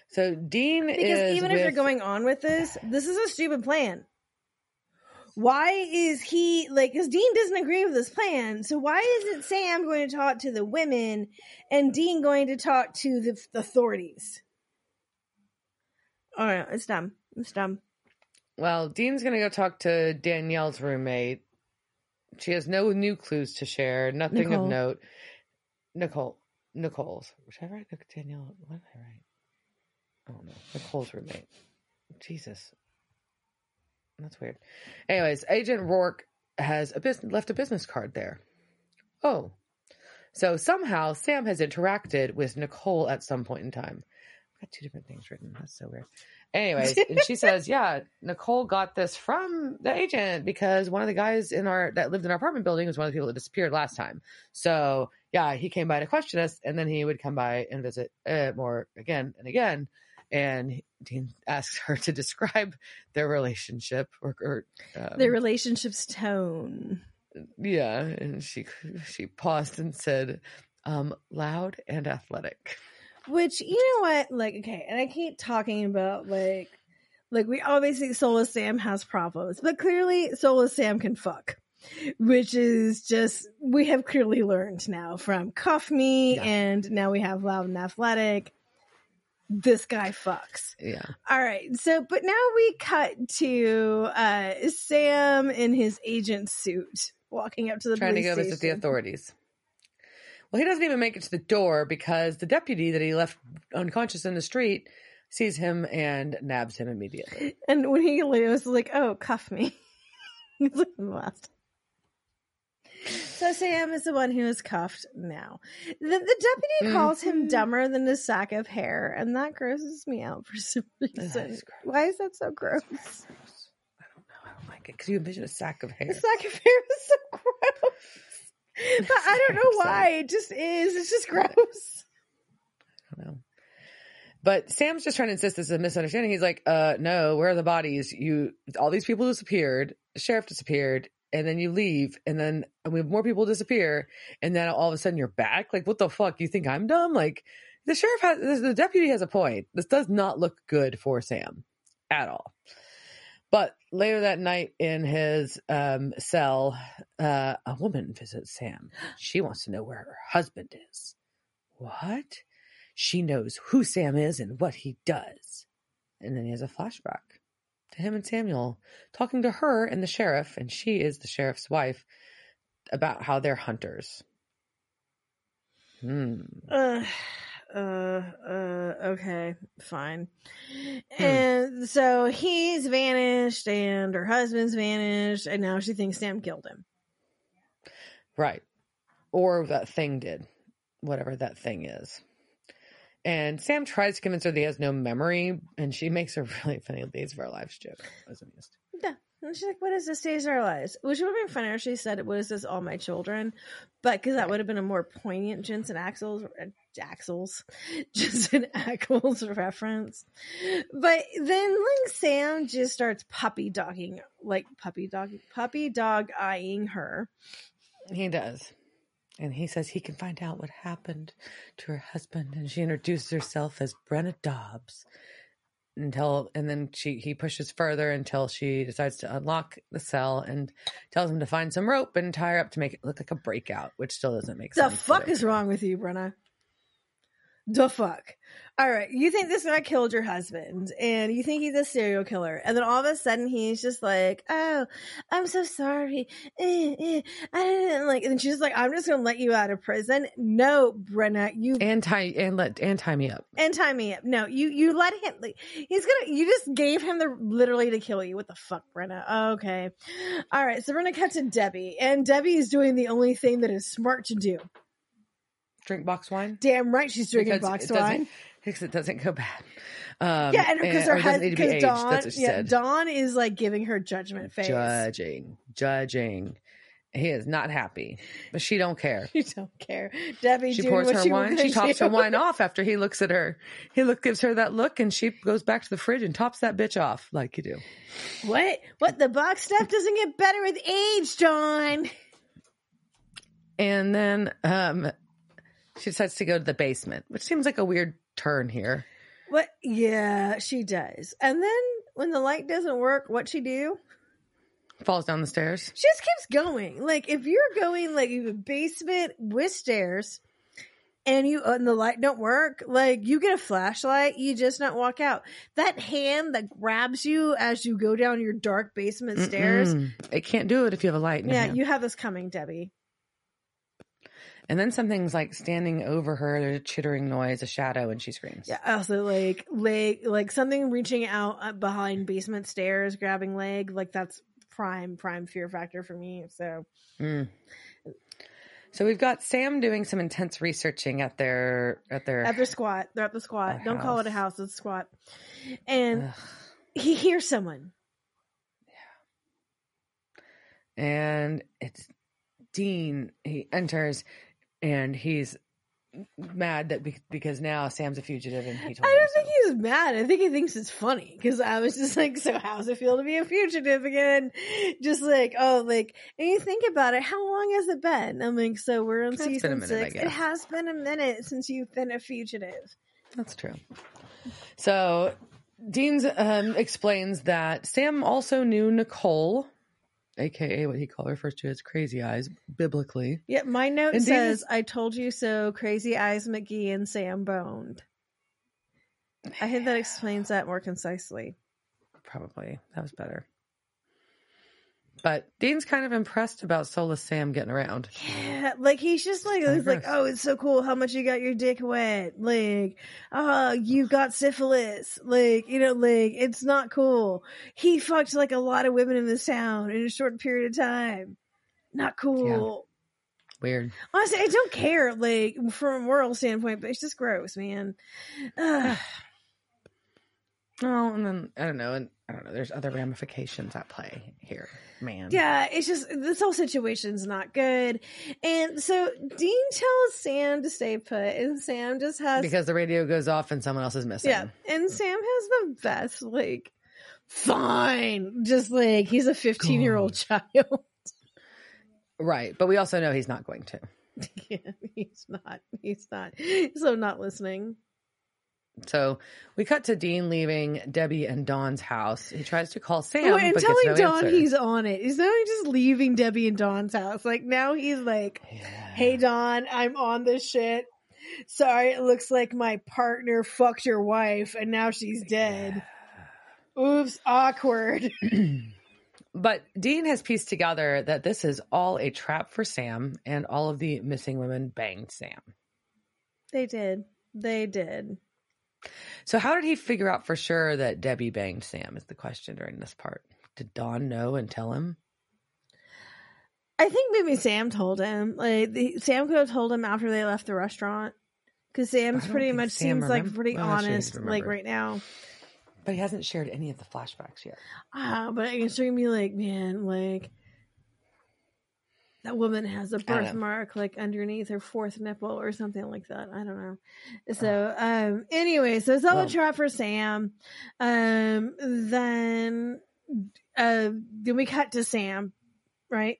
So Dean Because is even if you're going on with this, this is a stupid plan. Why is he like? Because Dean doesn't agree with this plan, so why isn't Sam going to talk to the women and Dean going to talk to the, the authorities? Oh no, it's dumb. It's dumb. Well, Dean's going to go talk to Danielle's roommate. She has no new clues to share, nothing Nicole. of note. Nicole. Nicole's. Should I write Danielle? What did I write? Oh no. Nicole's roommate. Jesus. That's weird. Anyways, Agent Rourke has a business, left a business card there. Oh. So somehow Sam has interacted with Nicole at some point in time. I've got two different things written. That's so weird. Anyways, and she [laughs] says, "Yeah, Nicole got this from the agent because one of the guys in our that lived in our apartment building was one of the people that disappeared last time. So yeah, he came by to question us, and then he would come by and visit uh, more again and again. And Dean asks her to [laughs] describe their relationship or, or um, Their relationship's tone. yeah, and she she paused and said, um, "Loud and athletic." Which you know what, like okay, and I keep talking about like, like we always think Soulless Sam has problems, but clearly Soulless Sam can fuck, which is just we have clearly learned now from Cuff Me, Yeah. and now we have Loud and Athletic. This guy fucks. Yeah, All right, so but now we cut to uh Sam in his agent suit walking up to the trying to go visit the authorities. Well, he doesn't even make it to the door because the deputy that he left unconscious in the street sees him and nabs him immediately. And when he was like, "Oh, cuff me," [laughs] he's like last. So Sam is the one who is cuffed now. The, the deputy calls him dumber than a sack of hair, and that grosses me out for some reason. is. Why is that so gross? I don't know. I don't like it because you envision a sack of hair. A sack of hair is so gross. But I don't know [laughs] why. It just is. It's just gross. I don't know. But Sam's just trying to insist this is a misunderstanding. He's like, uh, no, where are the bodies? You, all these people disappeared. The sheriff disappeared. And then you leave. And then and we have more people disappear. And then all of a sudden you're back. Like, what the fuck? You think I'm dumb? Like, the sheriff has, the deputy has a point. This does not look good for Sam at all. But later that night in his um, cell, uh, a woman visits Sam. She wants to know where her husband is. What? She knows who Sam is and what he does. And then he has a flashback to him and Samuel talking to her and the sheriff, and she is the sheriff's wife, about how they're hunters. Hmm. Uh, uh, uh, okay, fine. Hmm. And so he's vanished, and her husband's vanished, and now she thinks Sam killed him. Right. Or that thing did, whatever that thing is. And Sam tries to convince her that he has no memory, and she [laughs] makes a really funny Days of Our Lives joke. I was amused. Yeah. And she's like, "What is this? Days of Our Lives?" Which would have been funnier if she said, "What is this? All my children?" But because that would have been a more poignant Jensen Axels, uh, Axels, [laughs] Jensen Ackles reference. But then, like Sam just starts puppy dogging, like puppy dog, puppy dog eyeing her. He does. And he says he can find out what happened to her husband. And she introduces herself as Brenna Dobbs. Until and then she he pushes further until she decides to unlock the cell and tells him to find some rope and tie her up to make it look like a breakout, which still doesn't make The sense. The fuck is wrong with you, Brenna? The fuck. All right, you think this guy killed your husband, and you think he's a serial killer, and then all of a sudden he's just like, "Oh, I'm so sorry. Eh, eh, I didn't like." And she's like, "I'm just gonna let you out of prison." No, Brenna, you and tie and let and tie me up. and tie me up. No, you you let him. Like, he's gonna. You just gave him the literally to kill you. What the fuck, Brenna? Okay, all right. So we're gonna cut to Debbie, and Debbie is doing the only thing that is smart to do. Drink box wine. Damn right, she's drinking Because box wine. Because it doesn't go bad. Um, Yeah, and because her husband, need be because. Don, she yeah, said. Don is like giving her judgment face. judging, judging. He is not happy, but she don't care. [laughs] You don't care, Debbie. She pours what her she wine. She tops do. her wine off after he looks at her. He look gives her that look, and she goes back to the fridge and tops that bitch off like you do. What? What? The box stuff doesn't get better with age, John. And then um, she decides to go to the basement, which seems like a weird turn here. What? Yeah, she does. And then when the light doesn't work, what she do? Falls down the stairs. She just keeps going. Like if you're going like you have a basement with stairs and you and the light don't work, like you get a flashlight, you just not walk out. That hand that grabs you as you go down your dark basement stairs. Mm-mm. It can't do it if you have a light. Yeah, hand. you have this coming, Debbie. And then something's like standing over her. There's a chittering noise, a shadow, and she screams. Yeah, also like leg, like something reaching out uh, behind basement stairs, grabbing leg. Like that's prime, prime fear factor for me. So Mm. So we've got Sam doing some intense researching at their at their. at their squat, they're at the squat. Don't call it a house. house; it's a squat. And Ugh. he hears someone. Yeah. And it's Dean. He enters, and he's mad that be- because now Sam's a fugitive, and he told I don't so. think he's mad. I think he thinks it's funny because I was just like, "So how's it feel to be a fugitive again?" Just like, oh, like, and you think about it, how long has it been? I'm like, so we're on It's been a season minute, I six. It has been a minute since you've been a fugitive. That's true. So Dean's um, explains that Sam also knew Nicole, aka what he called refers to as Crazy Eyes, biblically. Yeah, my note And says, "I told you so." Crazy Eyes McGee and Sam boned. I think that explains that more concisely. Probably that was better. But Dean's kind of impressed about Soulless Sam getting around. Yeah, like he's just like he's like, oh, it's so cool how much you got your dick wet. Like, oh, you got syphilis. Like, you know, like it's not cool. He fucked like a lot of women in this town in a short period of time. Not cool. Weird. Honestly, I don't care, like from a moral standpoint, but it's just gross, man. Ugh. Oh, and then I don't know, and I don't know. There's other ramifications at play here, man. Yeah, it's just this whole situation's not good. And so Dean tells Sam to stay put, and Sam just has because the radio goes off and someone else is missing. Yeah, and Sam has the best, like, fine, just like he's a 15 year old child. [laughs] Right, but we also know he's not going to. [laughs] yeah, he's not. He's not. So not listening. So we cut to Dean leaving Debbie and Don's house. He tries to call Sam, Oh, and but telling no Don answer. he's on it. He's not just leaving Debbie and Don's house. Like now he's like, Yeah. "Hey Don, I'm on this shit. Sorry, it looks like my partner fucked your wife, and now she's dead. Oops, awkward." [clears throat] But Dean has pieced together that this is all a trap for Sam, and all of the missing women banged Sam. they did. They did. So how did he figure out for sure that Debbie banged Sam? Is the question during this part. Did Don know and tell him? I think maybe Sam told him. Like the, Sam could have told him after they left the restaurant, because Sam's pretty much Sam seems like pretty well, I'm sure he honest, like right now. But he hasn't shared any of the flashbacks yet. Ah, but I can sure be like, man, like that woman has a birthmark like underneath her fourth nipple or something like that. I don't know. So, um, anyway, so it's all Well- a trap for Sam. Um, then, uh, then we cut to Sam, right?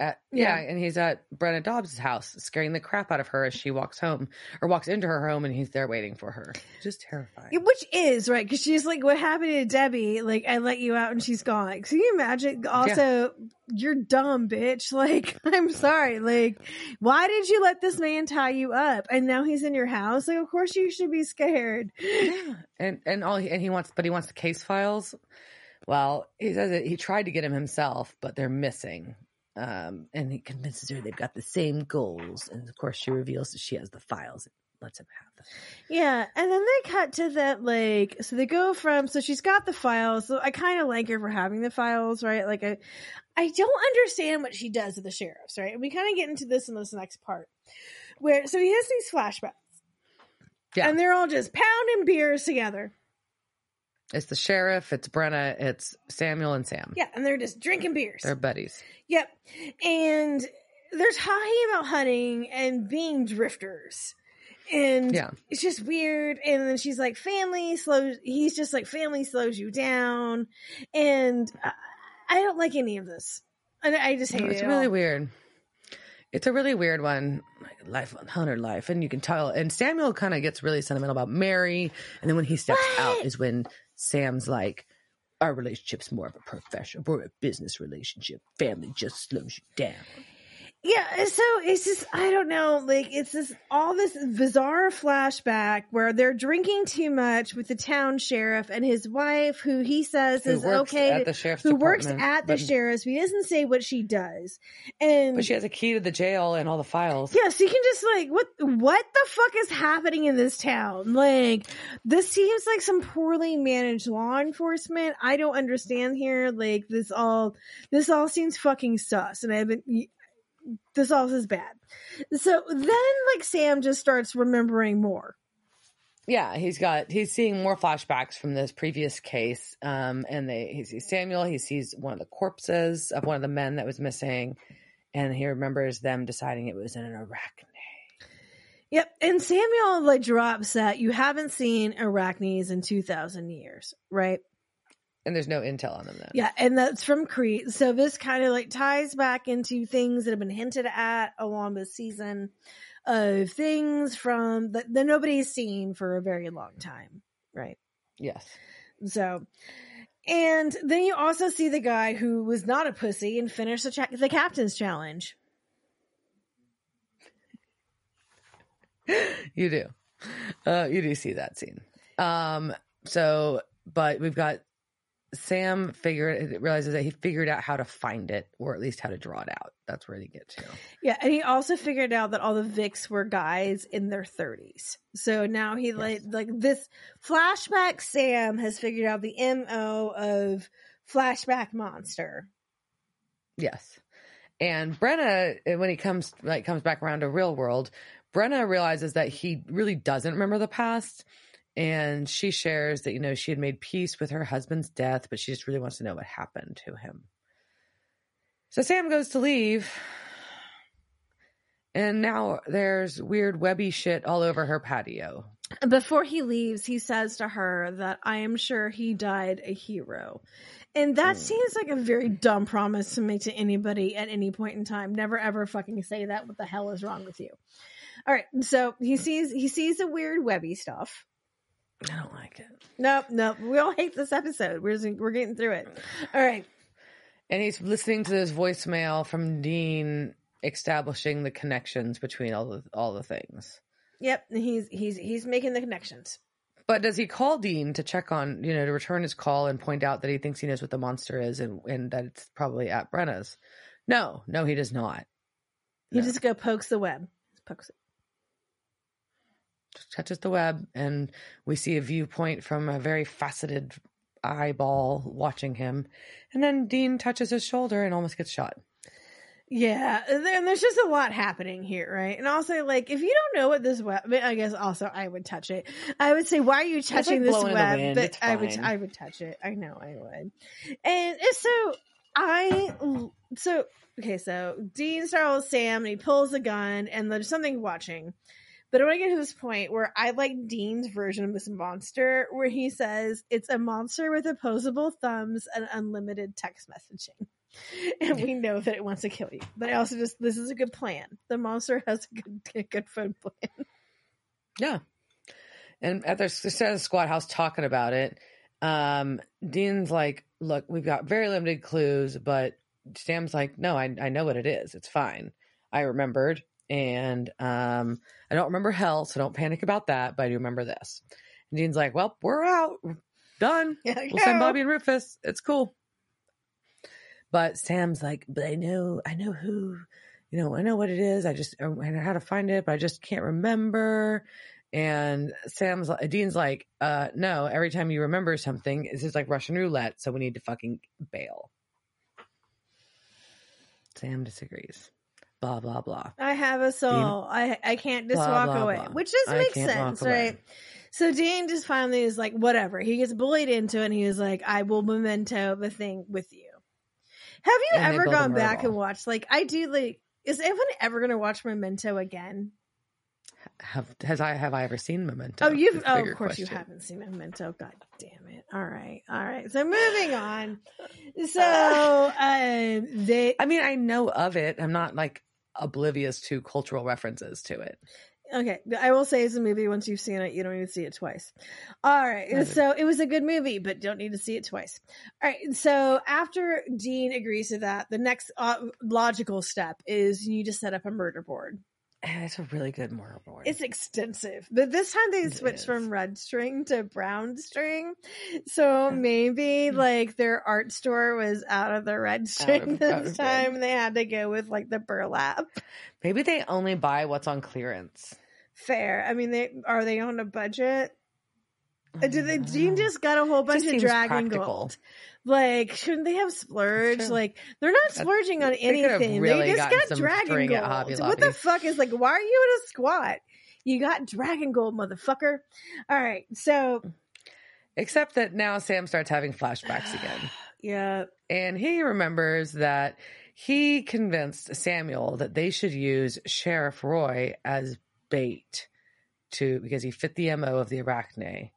At, Yeah. yeah. and he's at Brenna Dobbs' house, scaring the crap out of her as she walks home or walks into her home, and he's there waiting for her. Just terrifying. Yeah, Which is right because she's like, "What happened to Debbie? Like, I let you out and she's gone." Like, so you imagine? Also, you're dumb, bitch. [laughs] Like, I'm sorry. Like, why did you let this man tie you up? And now he's in your house. Like, of course you should be scared. Yeah, [laughs] and and all he, and he wants, but he wants the case files. Well, he says that he tried to get him himself, but they're missing. Um, and he convinces her they've got the same goals, and of course she reveals that she has the files. And lets him have them. Yeah, and then they cut to that like so they go from so she's got the files. So I kind of like her for having the files, right? Like I I don't understand what she does with the sheriffs, right? And we kind of get into this in this next part. Where so he has these flashbacks. Yeah. And they're all just pounding beers together. It's the sheriff, it's Brenna, it's Samuel and Sam. Yeah, and they're just drinking beers. They're buddies. Yep. And they're talking about hunting and being drifters. And Yeah. it's just weird. And then she's like, family slows, he's just like, family slows you down. And I, don't like any of this. I, I just hate No, it. it's really all. weird. It's a really weird one, life on Hunter life, and you can tell. And Samuel kind of gets really sentimental about Mary, and then when he steps out is when Sam's like, "Our relationship's more of a professional, we're a business relationship. Family just slows you down." Yeah, so it's just I don't know, like it's this all this bizarre flashback where they're drinking too much with the town sheriff and his wife, who he says Who is okay, at the sheriff's who works at the but- sheriff's. But he doesn't say what she does, and But she has a key to the jail and all the files. yeah, so you can just like what what the fuck is happening in this town? Like this seems like some poorly managed law enforcement. I don't understand here. Like this all this all seems fucking sus, and I haven't. This all is bad. So then, like Sam just starts remembering more. Yeah, he's got he's seeing more flashbacks from this previous case. Um, and they he sees Samuel, he sees one of the corpses of one of the men that was missing, and he remembers them deciding it was an arachne. Yep, and Samuel like drops that you haven't seen arachnes in two thousand years, right? And there's no intel on them then. Yeah, and that's from Crete. So this kind of like ties back into things that have been hinted at along this season of things from that, that nobody's seen for a very long time, right? Yes. So, and then you also see the guy who was not a pussy and finished the, cha- the captain's challenge. [laughs] You do. Uh, you do see that scene. Um, so, but we've got Sam figured realizes that he figured out how to find it, or at least how to draw it out. That's where they get to. Yeah, and he also figured out that all the Vicks were guys in their 30s. So now he like like this flashback Sam has figured out the MO of flashback monster. Yes. And Brenna, when he comes like comes back around to real world, Brenna realizes that he really doesn't remember the past. And she shares that, you know, she had made peace with her husband's death, but she just really wants to know what happened to him. So Sam goes to leave. And now there's weird webby shit all over her patio. Before he leaves, he says to her that I am sure he died a hero. And that Hmm. seems like a very dumb promise to make to anybody at any point in time. Never ever fucking say that. What the hell is wrong with you? All right, so he sees he sees the weird webby stuff. I don't like it. Nope, nope. We all hate this episode. We're just, we're getting through it. All right. And he's listening to this voicemail from Dean establishing the connections between all the all the things. Yep. He's he's he's making the connections. But does he call Dean to check on, you know, to return his call and point out that he thinks he knows what the monster is and, and that it's probably at Brenna's? No, no, he does not. He No. just go pokes the web. Pokes it. Touches the web and we see a viewpoint from a very faceted eyeball watching him. And then Dean touches his shoulder and almost gets shot. Yeah, and there's just a lot happening here, right? And also, like, if you don't know what this web, I, guess also I would touch it. I would say, why are you touching like this blowing in the web? But I would. I would touch it. I know I would. And so I, so okay, so Dean starts with Sam, and he pulls the gun, and there's something watching. But I want to get to this point where I like Dean's version of this monster, where he says it's a monster with opposable thumbs and unlimited text messaging. [laughs] And we know that it wants to kill you. But I also just, this is a good plan. The monster has a good, [laughs] a good phone plan. Yeah. And at their s- squad house talking about it, um, Dean's like, look, we've got very limited clues, but Sam's like, no, I, I know what it is. It's fine. I remembered. And um, I don't remember hell, so don't panic about that, but I do remember this. And Dean's like, well, we're out. We're done. [laughs] Yeah, We'll send Bobby and Rufus. It's cool. But Sam's like, but I know, I know who, you know, I know what it is. I just, I know how to find it, but I just can't remember. And Sam's, Dean's like, uh, no, every time you remember something, this is like Russian roulette. So we need to fucking bail. Sam disagrees. Blah, blah, blah. I have a soul. I I can't just Blah, walk blah, away, blah. which just I makes sense, right? So Dean just finally is like, whatever. He gets bullied into it, and he was like, I will memento the thing with you. Have you And ever gone back and watched? Like, I do. Like, is anyone ever going to watch Memento again? Have, has I, have I ever seen Memento? Oh, you've. Oh, of course you haven't seen Memento. God damn it! All right, all right. So moving on. [laughs] So um, they I mean, I know of it. I'm not like oblivious to cultural references to it. Okay, I will say it's a movie. Once you've seen it, you don't need to see it twice. All right, so it was a good movie, but don't need to see it twice. All right, so after Dean agrees to that, the next uh, logical step is you need to set up a murder board. And it's a really good murder board. It's extensive, but this time they It switched is. from red string to brown string. So maybe Hmm. like their art store was out of the red string of- this [laughs] time. They had to go with like the burlap. Maybe they only buy what's on clearance. Fair. I mean, they are they on a budget? Uh, Do they? Dean just got a whole bunch of dragon practical. gold. Like, shouldn't they have splurged? Like, they're not splurging on they anything. really they just got dragon gold. What the fuck is like? Why are you in a squat? You got dragon gold, motherfucker. All right, so Except that now Sam starts having flashbacks again. [sighs] yeah, And he remembers that he convinced Samuel that they should use Sheriff Roy as bait to because he fit the MO of the Arachne.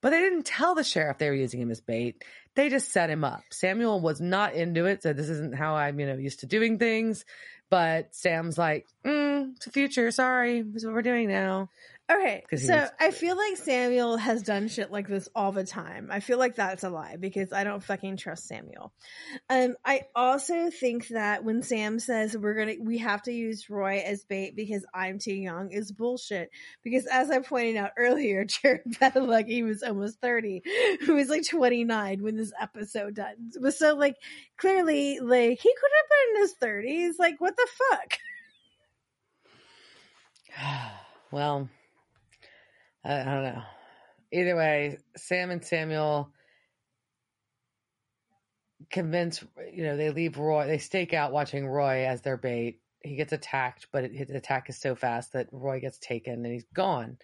But they didn't tell the sheriff they were using him as bait. They just set him up. Samuel was not into it, said this isn't how I'm, you know, used to doing things. But Sam's like, mm, it's the future. Sorry, this is what we're doing now. Okay, so was- I feel like Samuel has done shit like this all the time. I feel like that's a lie because I don't fucking trust Samuel. Um, I also think that when Sam says we're gonna, we have to use Roy as bait because I'm too young is bullshit. Because as I pointed out earlier, [laughs] Jared Padalecki was almost thirty, who was like 29 when this episode done. Was so like clearly like he could have been in his 30s. Like what the fuck? [sighs] well, I, don't know. Either way, Sam and Samuel convince you know they leave Roy. They stake out watching Roy as their bait. He gets attacked, but his attack is so fast that Roy gets taken and he's gone.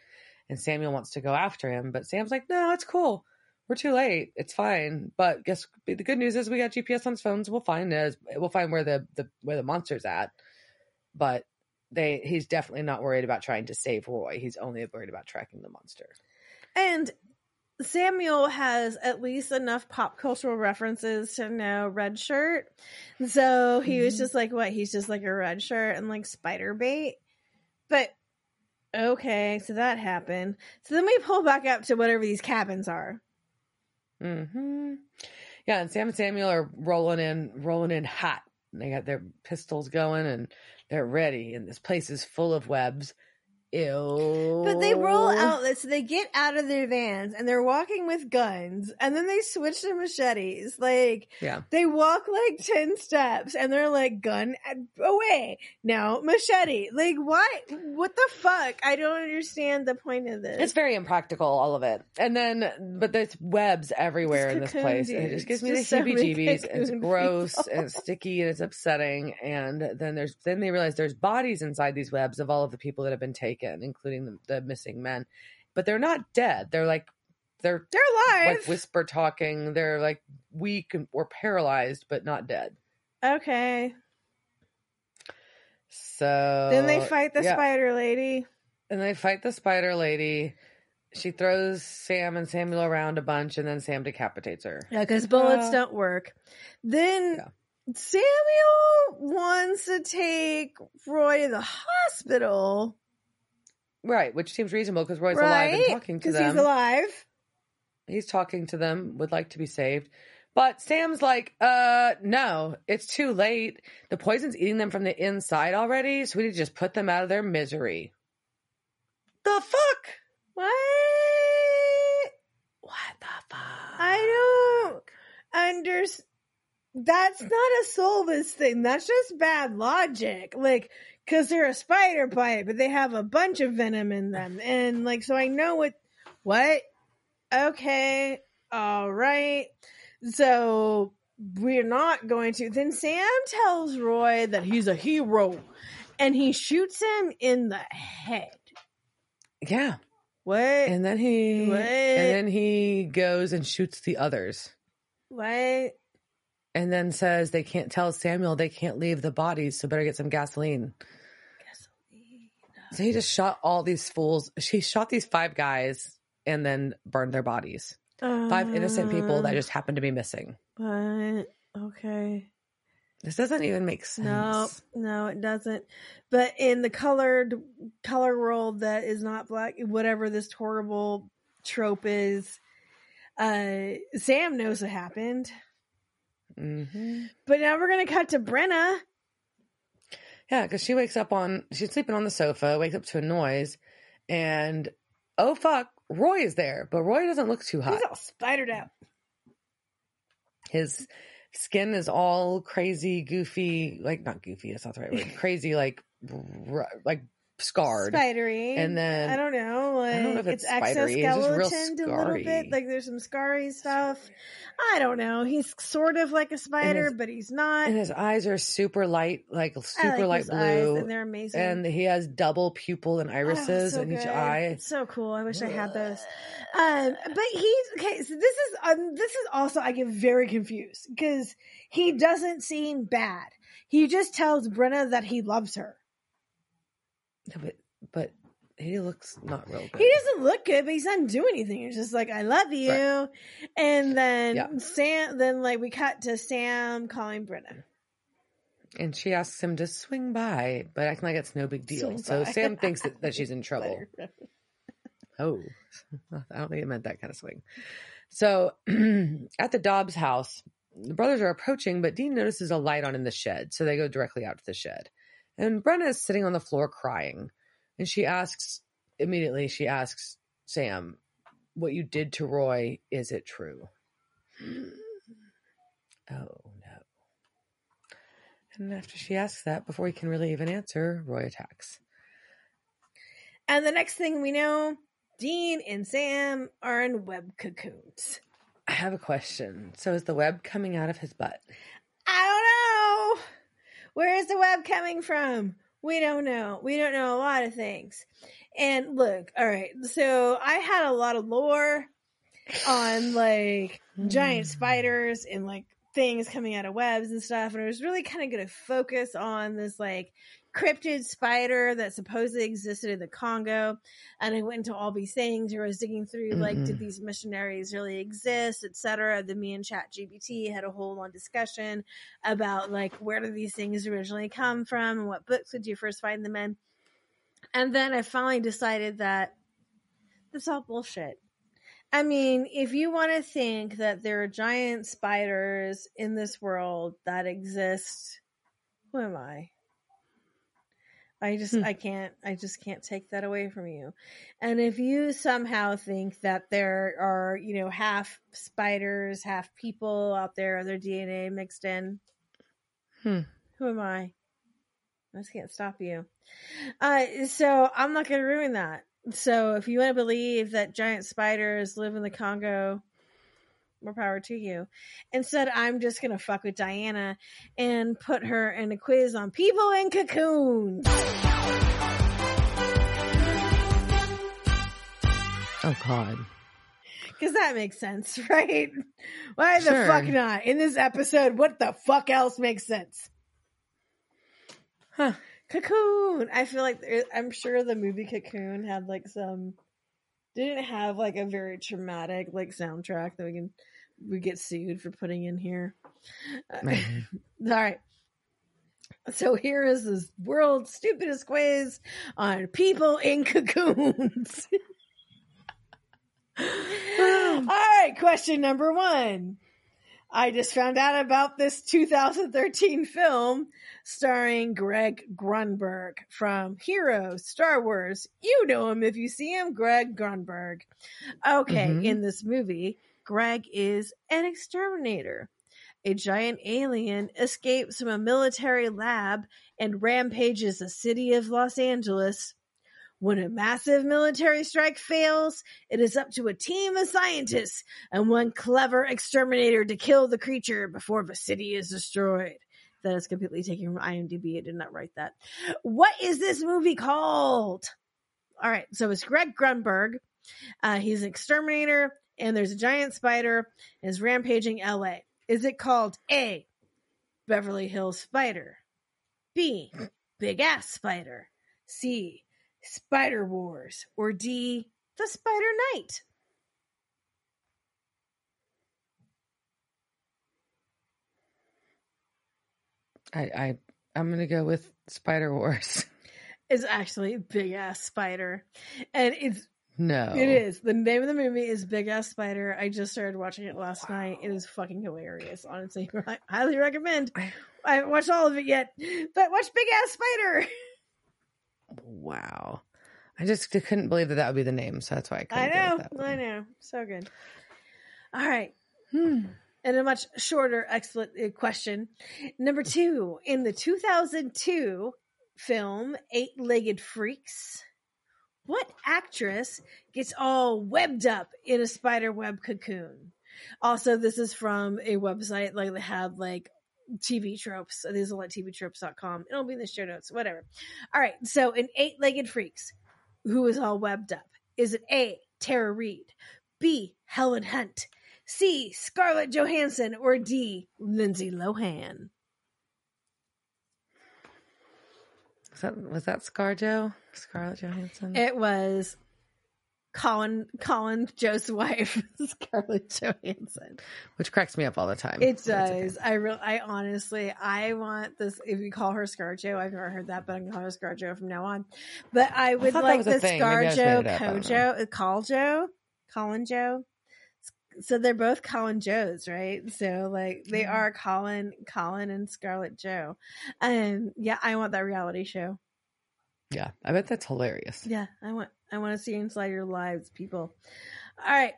And Samuel wants to go after him, but Sam's like, "No, it's cool. We're too late. It's fine." But guess the good news is we got GPS on his phones. We'll find it. We'll find where the, the where the monster's at. But they he's definitely not worried about trying to save Roy. He's only worried about tracking the monster. And Samuel has at least enough pop cultural references to know red shirt. So he was Mhm. just like, what? He's just like a red shirt and like spider bait. But okay, so that happened. So then we pull back up to whatever these cabins are. hmm Yeah, and Sam and Samuel are rolling in, rolling in hot. They got their pistols going and they're ready. And this place is full of webs. Ew. But they roll out, so they get out of their vans and they're walking with guns and then they switch to machetes. Like, Yeah. they walk like 10 steps and they're like, gun away. Now, machete. Like, why? What the fuck? I don't understand the point of this. It's very impractical, all of it. And then, but there's webs everywhere in this place. And it just gives me Just the so heebie-jeebies. It's [laughs] gross people. [laughs] and it's sticky and it's upsetting. And then there's, then they realize there's bodies inside these webs of all of the people that have been taken, including the, the missing men. But they're not dead. They're like, they're They're alive. like whisper talking. They're like weak or paralyzed, but not dead. okay. So then they fight the yeah. spider lady. And they fight the spider lady. She throws Sam and Samuel around a bunch, and then Sam decapitates her. Yeah, because bullets Uh, don't work. Then Yeah. Samuel wants to take Roy to the hospital. Right, which seems reasonable because Roy's alive and talking to Because them. he's alive. He's talking to them, would like to be saved. But Sam's like, uh, no, it's too late. The poison's eating them from the inside already, so we need to just put them out of their misery. The fuck? What? What the fuck? I don't understand. That's not a soulless thing. That's just bad logic. Like, because they're a spider bite, but they have a bunch of venom in them. And, like, so I know what. What? Okay. All right. So we're not going to. Then Sam tells Roy that he's a hero and he shoots him in the head. Yeah. What? And then he What? and then he goes and shoots the others. what? And then says they can't tell Samuel they can't leave the bodies, so better get some gasoline. So he just shot all these fools. She shot these five guys and then burned their bodies. Five innocent people that Uh, just happened to be missing. But okay. This doesn't even make sense. No, no, it doesn't. But in the colored color world that is not black, whatever this horrible trope is, uh, Sam knows what happened. hmm But now we're gonna cut to Brenna. Yeah, because she wakes up on she's sleeping on the sofa, wakes up to a noise, and oh fuck, Roy is there, but Roy doesn't look too hot. He's all spidered out. His skin is all crazy, goofy, like not goofy, that's not the right word. [laughs] Crazy, like r- like scarred. Spidery. And then- I don't know, like I don't know if it's it's, spidery, it's real exoskeletoned a little bit. Like there's some scarry stuff. I don't know. He's sort of like a spider, his- but he's not. And his eyes are super light, like super like light his eyes, blue. and they're amazing. and he has double pupil and Oh, irises so in each good. eye. It's so cool. I wish I had those. [sighs] Um, but he's okay. So this is um, this is also I get very confused because he doesn't seem bad. He just tells Brenna that he loves her. But but he looks not real good. He doesn't look good, but he doesn't do anything. It's just like I love you, and then Yeah. Sam. Then like we cut to Sam calling Brenna. And she asks him to swing by, but acting like it's no big deal. Swing so by. Sam [laughs] thinks that, that she's in trouble. Oh, [laughs] I don't think it meant that kind of swing. So [clears throat] at the Dobbs house, the brothers are approaching, but Dean notices a light on in the shed. So they go directly out to the shed. And Brenna is sitting on the floor crying. And she asks, immediately, she asks Sam, What you did to Roy, is it true? [gasps] Oh, no. And after she asks that, before he can really even answer, Roy attacks. And the next thing we know, Dean and Sam are in web cocoons. I have a question. So is the web coming out of his butt? I don't know. Where is the web coming from? We don't know. We don't know a lot of things. And look, all right. So I had a lot of lore on like giant Hmm. spiders and like things coming out of webs and stuff. And I was really kind of going to focus on this like cryptid spider that supposedly existed in the Congo. And I went into all these things where I was digging through like, Mm-mm. did mm-hmm. these missionaries really exist, etc. Then me and Chat GPT had a whole long discussion about like where do these things originally come from and what books did you first find them in. And then I finally decided that that's all bullshit. I mean, if you want to think that there are giant spiders in this world that exist, who am I? I just, Hmm. I can't, I just can't take that away from you. And if you somehow think that there are, you know, half spiders, half people out there, other DNA mixed in, Hmm. who am I? I just can't stop you. Uh, so I'm not going to ruin that. So if you want to believe that giant spiders live in the Congo, more power to you. Instead, I'm just going to fuck with Diana and put her in a quiz on people in cocoons. Oh God. Because that makes sense, [laughs] right? Why the fuck not? In this episode, what the fuck else makes sense? Huh. Cocoon. I feel like I'm sure the movie Cocoon had like some didn't have like a very traumatic like soundtrack that we can we get sued for putting in here. Uh, [laughs] all right. So here is this world's stupidest quiz on people in cocoons. [laughs] [sighs] All right, question number one. I just found out about this 2013 film starring Greg Grunberg from Hero, Star Wars. You know him if you see him, Greg Grunberg. Okay, Mhm. in this movie, Greg is an exterminator. A giant alien escapes from a military lab and rampages the city of Los Angeles. When a massive military strike fails, it is up to a team of scientists and one clever exterminator to kill the creature before the city is destroyed. That is completely taken from IMDb. I did not write that. What is this movie called? All right, so it's Greg Grunberg. Uh, he's an exterminator, and there's a giant spider and is rampaging LA. Is it called A, Beverly Hills Spider, B, Big Ass Spider, C, Spider Wars, or D, The Spider Knight? I, I I'm gonna go with Spider Wars. [laughs] It's actually Big Ass Spider, and it's No, it is the name of the movie is Big Ass Spider. I just started watching it last night. It is fucking hilarious. Honestly, [laughs] I highly recommend. I haven't watched all of it yet, but watch Big Ass Spider. [laughs] Wow, I just couldn't believe that that would be the name, so that's why I couldn't. I know, I know, so good. All right, Hmm. and a much shorter expl- uh, question. Number two, in the 2002 film Eight Legged Freaks, what actress gets all webbed up in a spider web cocoon? Also, this is from a website like they have like TV tropes. These are like tvtropes.com. It'll be in the show notes, whatever. All right. So in Eight Legged Freaks, who is all webbed up? Is it A, Tara Reid, B, Helen Hunt, C, Scarlett Johansson, or D, Lindsay Lohan? Was that was that ScarJo? Scarlett Johansson? It was Colin Colin Joe's [laughs] wife, Scarlett Johansson. Which cracks me up all the time. It it's okay. does. I real. I honestly, I want this. If you call her ScarJo, I've never heard that, but I'm gonna call her ScarJo from now on. But I would that like the thing. Maybe I just ScarJo made it up. I don't Kojo, uh, Call Joe, Colin Joe. So they're both Colin Joes, right? So like they Yeah. are Colin, Colin and Scarlett Joe. And um, yeah, I want that reality show. Yeah, I bet that's hilarious. Yeah, I want I want to see inside your lives, people. All right.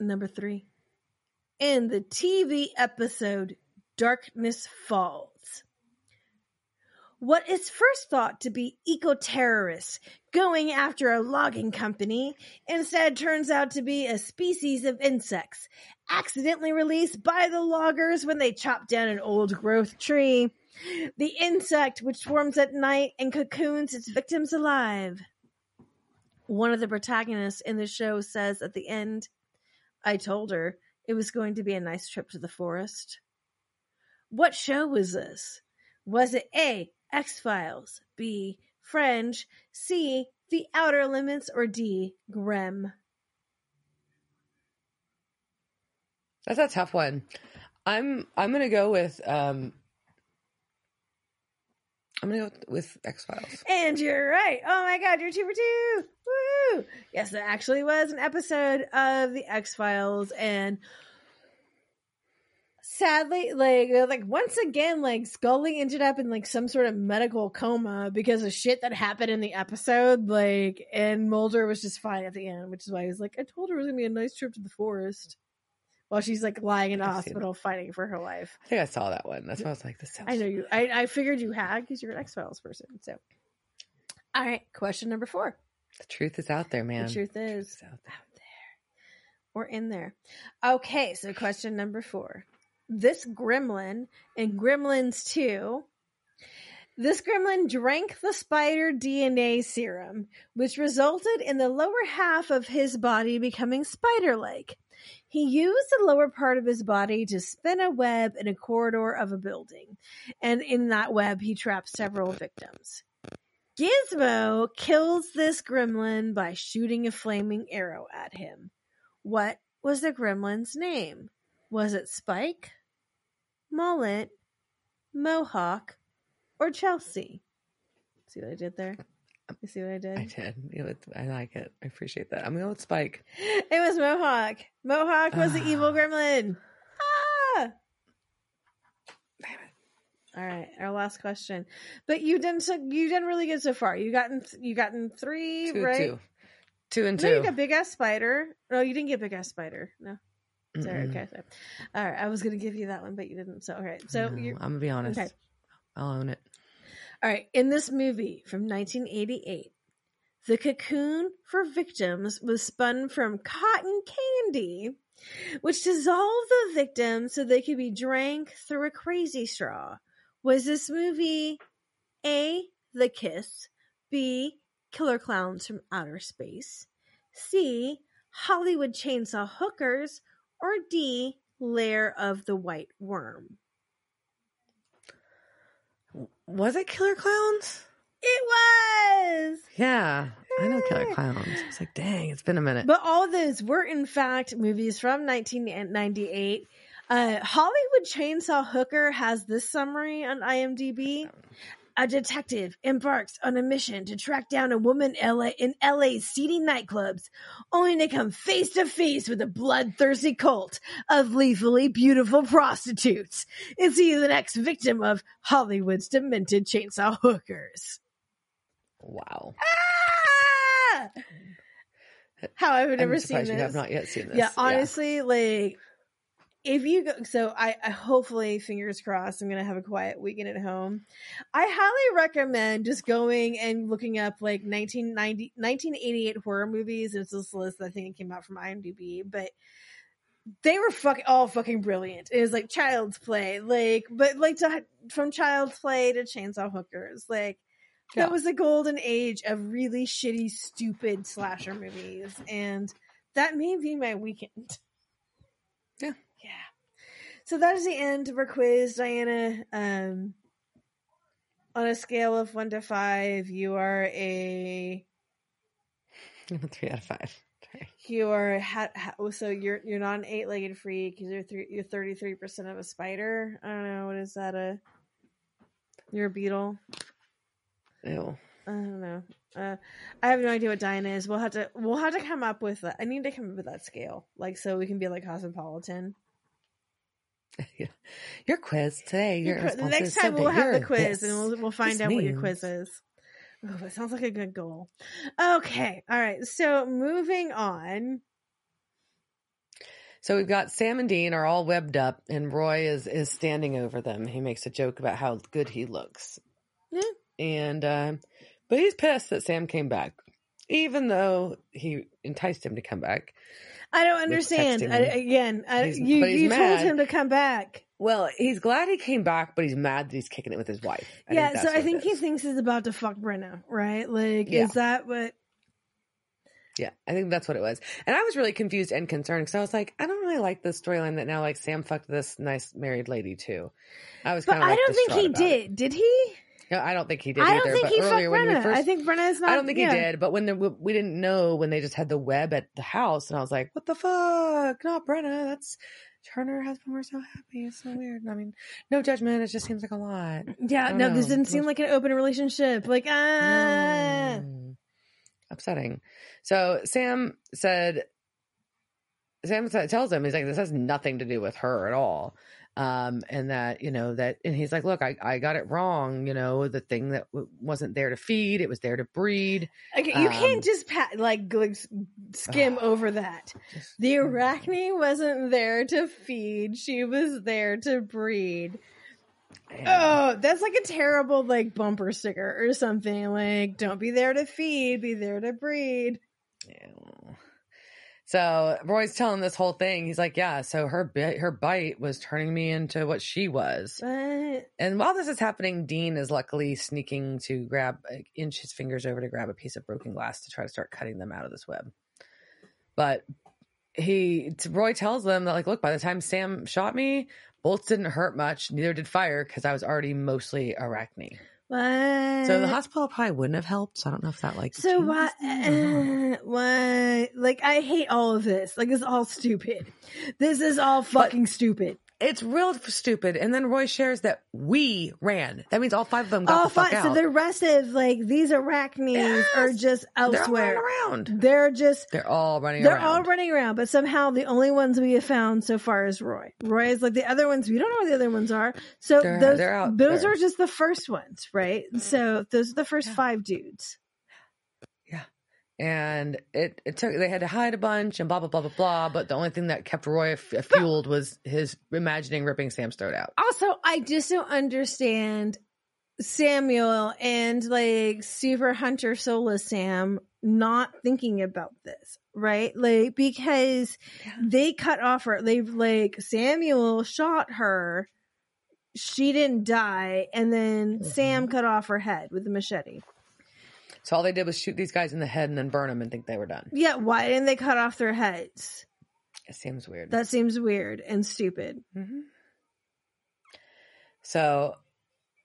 Number 3. In the TV episode Darkness Falls. What is first thought to be eco-terrorists going after a logging company instead turns out to be a species of insects accidentally released by the loggers when they chop down an old growth tree. The insect, which swarms at night and cocoons its victims alive. One of the protagonists in the show says at the end, I told her it was going to be a nice trip to the forest. What show was this? Was it A, X Files, B, Fringe, C, The Outer Limits, or D, Grimm? That's a tough one. I'm I'm gonna go with um I'm gonna go with X Files. And you're right. Oh my god, you're two for two. Woo! Yes, it actually was an episode of the X Files, and sadly, like uh, like once again, like Scully ended up in like some sort of medical coma because of shit that happened in the episode. Like, and Mulder was just fine at the end, which is why he was like, "I told her it was gonna be a nice trip to the forest." While she's like lying in a I've hospital fighting for her life. I think I saw that one. That's why I was like, this sounds I know you. I, I figured you had because you're an X Files person. So, all right. Question number four. the truth is out there, man. The truth is It's out there. out there or in there. Okay. So, question number four. This gremlin in Gremlins 2. This gremlin drank the spider DNA serum, which resulted in the lower half of his body becoming spider like. He used the lower part of his body to spin a web in a corridor of a building, and in that web, he trapped several victims. Gizmo kills this gremlin by shooting a flaming arrow at him. What was the gremlin's name? Was it Spike, Mullet, Mohawk, or Chelsea? See what I did there? You see what I did? I did. You know, I like it. I appreciate that. I'm gonna with Spike. It was Mohawk. Mohawk was the Ah. evil gremlin. Ah! Damn it. All right, our last question. But you didn't. you done really good so far. You gotten you gotten three Two, right. two. Two and No, you two. got big ass spider. No, you didn't get big ass spider. No, sorry. Mm-mm. Okay, sorry. All right, I was gonna give you that one, but you didn't. So all right, so No, you're I'm gonna be honest. okay. I'll own it. All right, in this movie from 1988, the cocoon for victims was spun from cotton candy, which dissolved the victim so they could be drank through a crazy straw. Was this movie A, The Kiss, B, Killer Clowns from Outer Space, C, Hollywood Chainsaw Hookers, or D, Lair of the White Worm? Was it Killer Clowns? It was! Yeah, I know Killer Clowns. It's like, dang, it's been a minute. But all those were, in fact, movies from 1998. Uh, Hollywood Chainsaw Hooker has this summary on IMDb. A detective embarks on a mission to track down a woman LA in LA's seedy nightclubs, only to come face to face with a bloodthirsty cult of lethally beautiful prostitutes. Is he the next victim of Hollywood's demented chainsaw hookers? Wow. Ah! How I've never seen this. you have not yet seen this. Yeah, honestly, like if you go, so I, I hopefully fingers crossed, I'm gonna have a quiet weekend at home. I highly recommend just going and looking up like 1990, 1988 horror movies. It's this list I think it came out from IMDb, but they were fucking all fucking brilliant. It was like Child's Play, like but like to, from Child's Play to Chainsaw Hookers, like. Yeah. That was the golden age of really shitty, stupid slasher movies, and that may be my weekend. [laughs] So that is the end of our quiz, Diana. Um, on a scale of one to five, you are a [laughs] Three out of five. Sorry. you are ha, ha, so you're you're not an eight legged freak you're th- you're thirty three percent of a spider. I don't know what is that a. You're a beetle. Ew. I don't know. Uh, I have no idea what Diana is. We'll have to we'll have to come up with that. I need to come up with that scale, like so we can be like cosmopolitan. [laughs] Your quiz today. Your Your quiz- the next time we'll have the quiz this. and we'll we'll find This out what your quiz is. Oh, that sounds like a good goal. Okay, all right. So moving on. So we've got Sam and Dean are all webbed up, and Roy is is standing over them. He makes a joke about how good he looks, Yeah. and uh, but he's pissed that Sam came back, even though he enticed him to come back. I don't understand. I, again, I, you you told him to come back. Well, he's glad he came back, but he's mad that he's kicking it with his wife. I yeah, so I think he thinks he's about to fuck Brenna, right? Like, Yeah. is that what? Yeah, I think that's what it was. And I was really confused and concerned because I was like, I don't really like this storyline that now like Sam fucked this nice married lady too. I was But kind of I like, don't think he about it. did. Did he? No, I don't think he did I either. don't think but he earlier when we first, I think Brenna is not. I don't think yeah. he did. But when the, we didn't know when they just had the web at the house, and I was like, what the fuck? Not Brenna. That's Turner has been. We're so happy. It's so weird. I mean, no judgment. It just seems like a lot. Yeah, no, don't this didn't seem like an open relationship. Like, ah. No. Upsetting. So Sam said, Sam tells him, he's like, this has nothing to do with her at all. Um, and that, you know, that, and he's like, look, I, I got it wrong. You know, the thing that w- wasn't there to feed, it was there to breed. Okay, you Um, can't just pat, like, like, skim over that. Just- The arachne wasn't there to feed; she was there to breed. Yeah. Oh, that's like a terrible like bumper sticker or something. Like, don't be there to feed, be there to breed. So Roy's telling this whole thing. He's like, yeah, so her bit, her bite was turning me into what she was. But And while this is happening, Dean is luckily sneaking to grab, inch his fingers over to grab a piece of broken glass to try to start cutting them out of this web. But he, Roy tells them that, like, look, by the time Sam shot me, bolts didn't hurt much. Neither did fire because I was already mostly arachne. What? So the hospital probably wouldn't have helped. So I don't know if that, like, So why? things or not. Uh, why? Like, I hate all of this. Like, it's all stupid. This is all fucking stupid. It's real stupid. And then Roy shares that we ran. That means all five of them got All the fuck out. So the rest of like these arachnes Yes! are just They're all elsewhere. running around. They're just They're all running around. they're around. all running around, but somehow the only ones we have found so far is Roy. Roy is like the other ones. We don't know where the other ones are. So They're- those they're those there. are just the first ones, right? So those are the first Yeah. five dudes. And it, it took they had to hide a bunch and blah blah blah blah blah but the only thing that kept roy f- fueled was his imagining ripping sam's throat out Also, I just don't understand Samuel and like Super Hunter Soulless Sam not thinking about this, right? Like because Yeah. they cut off her. They like Samuel shot her. She didn't die, and then Mhm. Sam cut off her head with a machete. So all they did was shoot these guys in the head and then burn them and think they were done Yeah, why didn't they cut off their heads? it seems weird That seems weird and stupid. Mhm. so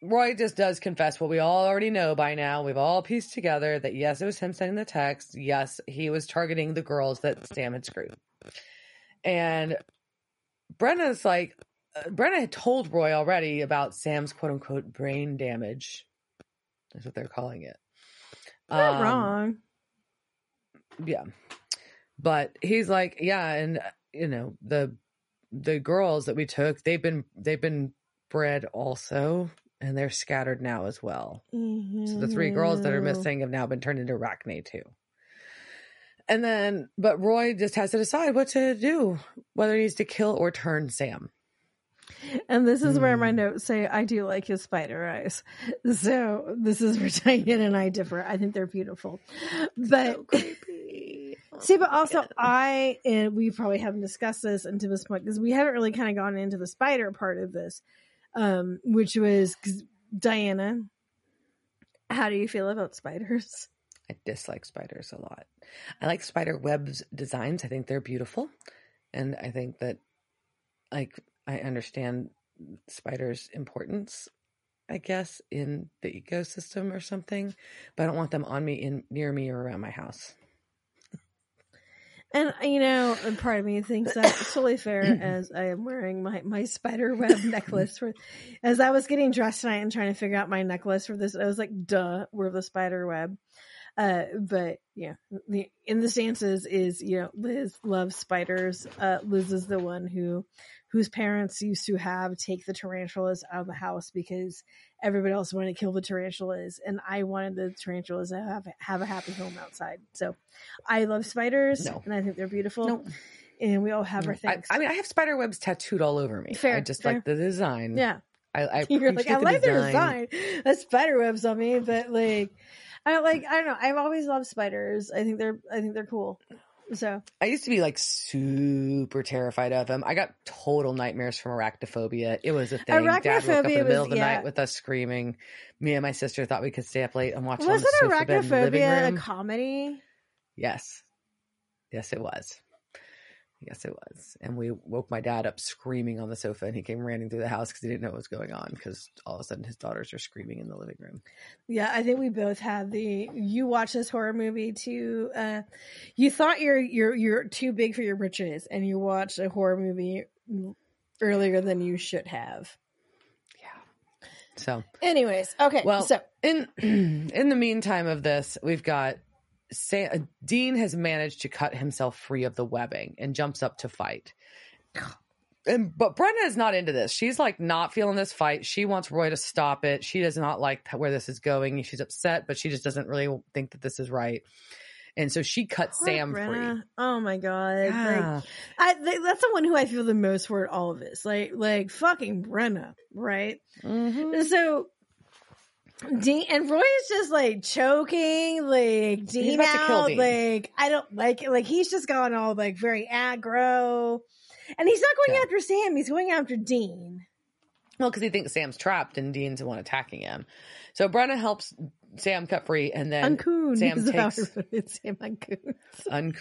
roy just does confess what we all already know by now we've all pieced together that yes it was him sending the text yes he was targeting the girls that sam had screwed and Brenna's like, uh, Brenna had told Roy already about Sam's quote unquote brain damage. That's what they're calling it. Not Um, wrong. Yeah. But he's like, yeah, and uh, you know, the the girls that we took, they've been they've been bred also, and they're scattered now as well. So the three girls that are Mhm. missing have now been turned into Arachne too. And then, but Roy just has to decide what to do, whether he needs to kill or turn Sam. And this is where my Hmm. notes say I do like his spider eyes. So this is where [laughs] Diane and I differ. I think they're beautiful. But creepy. [laughs] see, but also I and we probably haven't discussed this until this point because we haven't really kind of gone into the spider part of this, um, which was Diana. How do you feel about spiders? I dislike spiders a lot. I like spider webs designs. I think they're beautiful. And I think that like I understand spiders' importance, I guess, in the ecosystem or something, but I don't want them on me in near me or around my house. And you know, a part of me thinks that's totally fair [coughs] as I am wearing my, my spider web [laughs] necklace for as I was getting dressed tonight and trying to figure out my necklace for this, I was like, duh, we're the spider web. Uh, but yeah, the in the stances is, you know, Liz loves spiders. Uh, Liz is the one who whose parents used to have take the tarantulas out of the house because everybody else wanted to kill the tarantulas and I wanted the tarantulas to have have a happy home outside. So I love spiders No. and I think they're beautiful. And we all have our things. I mean, I have spider webs tattooed all over me. Fair, I just fair. like the design. yeah. I, I [laughs] You're like, I appreciate like their design. That's spider webs on me, but like I don't like I don't know. I've always loved spiders. I think they're I think they're cool. So I used to be like super terrified of them. I got total nightmares from arachnophobia. It was a thing. Dad woke up in the middle was- of the yeah. night with us screaming. Me and my sister thought we could stay up late and watch the wasn't sofa in the living arachnophobia a comedy? Yes. Yes, it was. Yes, it was. And we woke my dad up screaming on the sofa, and he came running through the house because he didn't know what was going on. Because all of a sudden, his daughters are screaming in the living room. Yeah, I think we both had the you watch this horror movie too uh you thought you're you're you're too big for your britches and you watched a horror movie earlier than you should have. Yeah. So, Anyways, okay. well, so in [clears throat] in the meantime of this, we've got Sam, Dean has managed to cut himself free of the webbing and jumps up to fight. [sighs] And but Brenna is not into this. She's like not feeling this fight. She wants Roy to stop it. She does not like where this is going. She's upset, but she just doesn't really think that this is right. And so she cut Poor Sam Brenna. free. Oh my god! Like, I th- that's the one who I feel the most for at all of this. Like like fucking Brenna, right? Mhm. So Dean and Roy is just like choking, like Dean about to kill out. Dean. Like I don't like it. Like he's just gone all like very aggro, and he's not going Yeah. after Sam. He's going after Dean. Well, because he thinks Sam's trapped and Dean's the one attacking him. So Brenna helps Sam cut free, and then Uncoon. Sam takes- I put it. Sam Uncoon. un-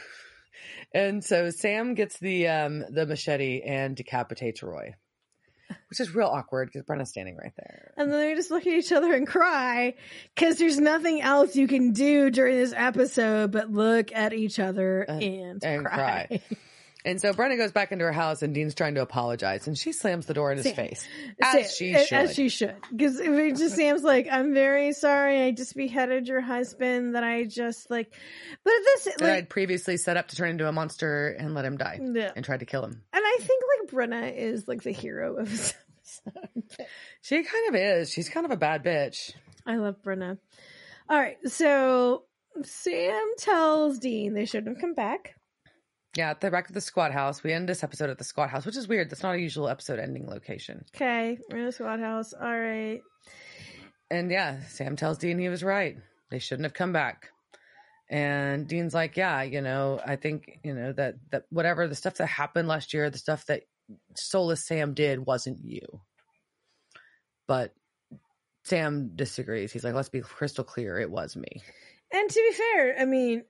and so Sam gets the um the machete and decapitates Roy, which is real awkward because Brenna's standing right there. And then they just look at each other and cry because there's nothing else you can do during this episode but look at each other Uh, and, and cry. cry. [laughs] And so Brenna goes back into her house, and Dean's trying to apologize, and she slams the door in his Sam- face, Sam- as she as- should. As she should. Because it just Sam's like, I'm very sorry. I just beheaded your husband. That I just like, but this like, I'd previously set up to turn into a monster and let him die, yeah. and tried to kill him. And I think like Brenna is like the hero of this episode. She kind of is. She's kind of a bad bitch. I love Brenna. All right, so Sam tells Dean they shouldn't have come back. Yeah, at the back of the squad house. We end this episode at the squad house, which is weird. That's not a usual episode ending location. Okay, we're in the squad house. All right. And yeah, Sam tells Dean he was right. They shouldn't have come back. And Dean's like, yeah, you know, I think, you know, that that whatever the stuff that happened last year, the stuff that Soulless Sam did wasn't you. But Sam disagrees. He's like, let's be crystal clear, it was me. And to be fair, I mean,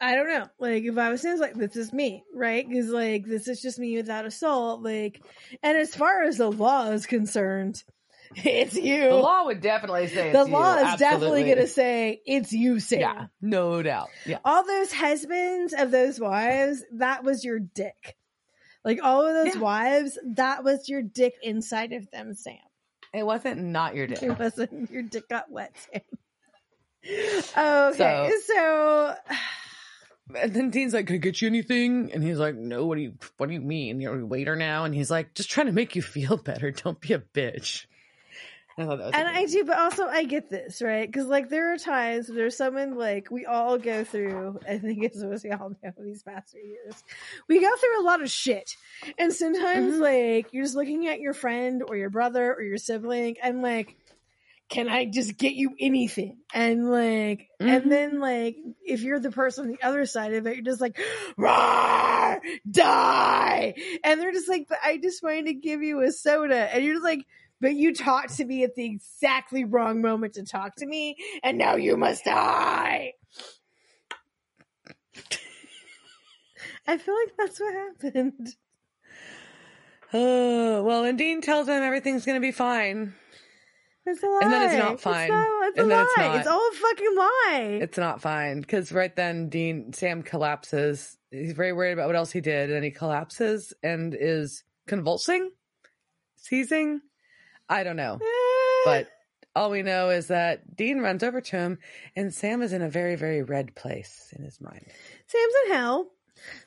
I don't know. Like, if I was Sam's like, this is me, right? Because, like, this is just me without a soul. Like, and as far as the law is concerned, [laughs] it's you. The law would definitely say The it's you, law is definitely going to say, it's you, Sam. Yeah, no doubt. Yeah. All those husbands of those wives, that was your dick. Like all of those Yeah. wives, that was your dick inside of them, Sam. It wasn't not your dick. It wasn't your dick got wet, Sam. [laughs] Okay, so, And then Dean's like, "Can I get you anything?" And he's like, "No. What do you What do you mean? You're a waiter now?" And he's like, "Just trying to make you feel [laughs] better. Don't be a bitch." I and I do, but also I get this right because like there are times there's someone like we all go through. I think it's what we all know these past few years. We go through a lot of shit, and sometimes Mhm. like you're just looking at your friend or your brother or your sibling, and like, can I just get you anything? And like, Mhm. and then like if you're the person on the other side of it, you're just like, [gasps] Roar, die, and they're just like, but I just wanted to give you a soda, and you're just like. But you talked to me at the exactly wrong moment to talk to me, and now you must die. I feel like that's what happened. [sighs] Oh, well, and Dean tells him everything's going to be fine. It's a lie. And then it's not fine. It's, not, it's a And lie. it's not. It's all a fucking lie. It's not fine because right then Dean Sam collapses. He's very worried about what else he did, and then he collapses and is convulsing, seizing. I don't know, eh. but all we know is that Dean runs over to him, and Sam is in a very, very red place in his mind. Sam's in hell.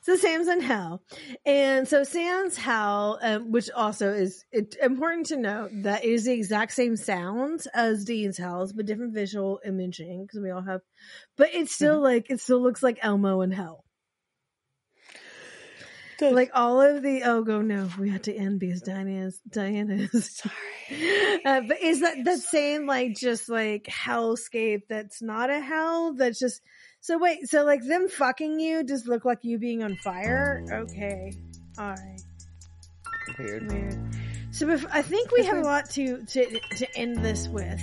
So Sam's in hell, and so Sam's hell, um, which also is it, important to note that it is the exact same sounds as Dean's hell's, but different visual imaging because we all have. But it's still Mm-hmm. like it still looks like Elmo in hell. Like all of the oh go no we had to end because Diana's Diana's [laughs] sorry. uh, but is that that same like just like hellscape that's not a hell that's just so wait so like them fucking you just look like you being on fire okay all right Weird. weird so bef- I think we have a lot to to to end this with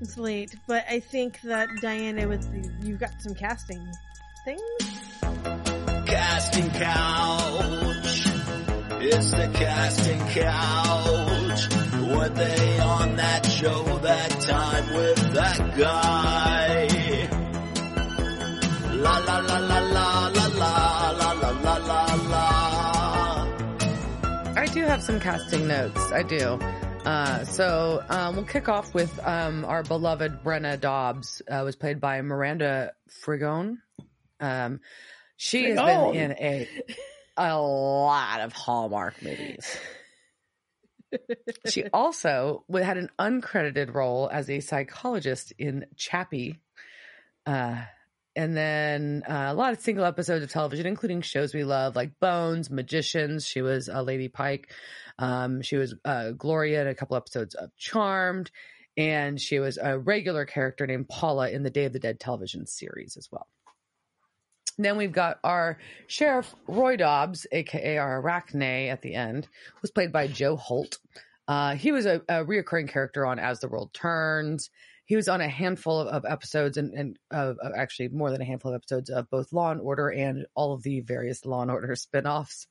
it's late but I think that Diana with the, you've got some casting things casting couch. It's the casting couch. Were they on that show that time with that guy? La la la la la la la la la la la la. I do have some casting notes. I do. Uh, so um, we'll kick off with um, our beloved Brenna Dobbs. Uh, was played by Miranda Frigon. Um, she has been in a a lot of Hallmark movies. she also had an uncredited role as a psychologist in Chappie. Uh, and then uh, a lot of single episodes of television, including shows we love like Bones, Magicians. She was uh, Lady Pike. Um, she was uh, Gloria in a couple episodes of Charmed. And she was a regular character named Paula in the Day of the Dead television series as well. Then we've got our Sheriff Roy Dobbs, aka our Arachne at the end, was played by Joe Holt. Uh, he was a, a reoccurring character on As the World Turns. He was on a handful of, episodes and, and uh, uh, actually more than a handful of episodes of both Law and Order and all of the various Law and Order [laughs] spinoffs.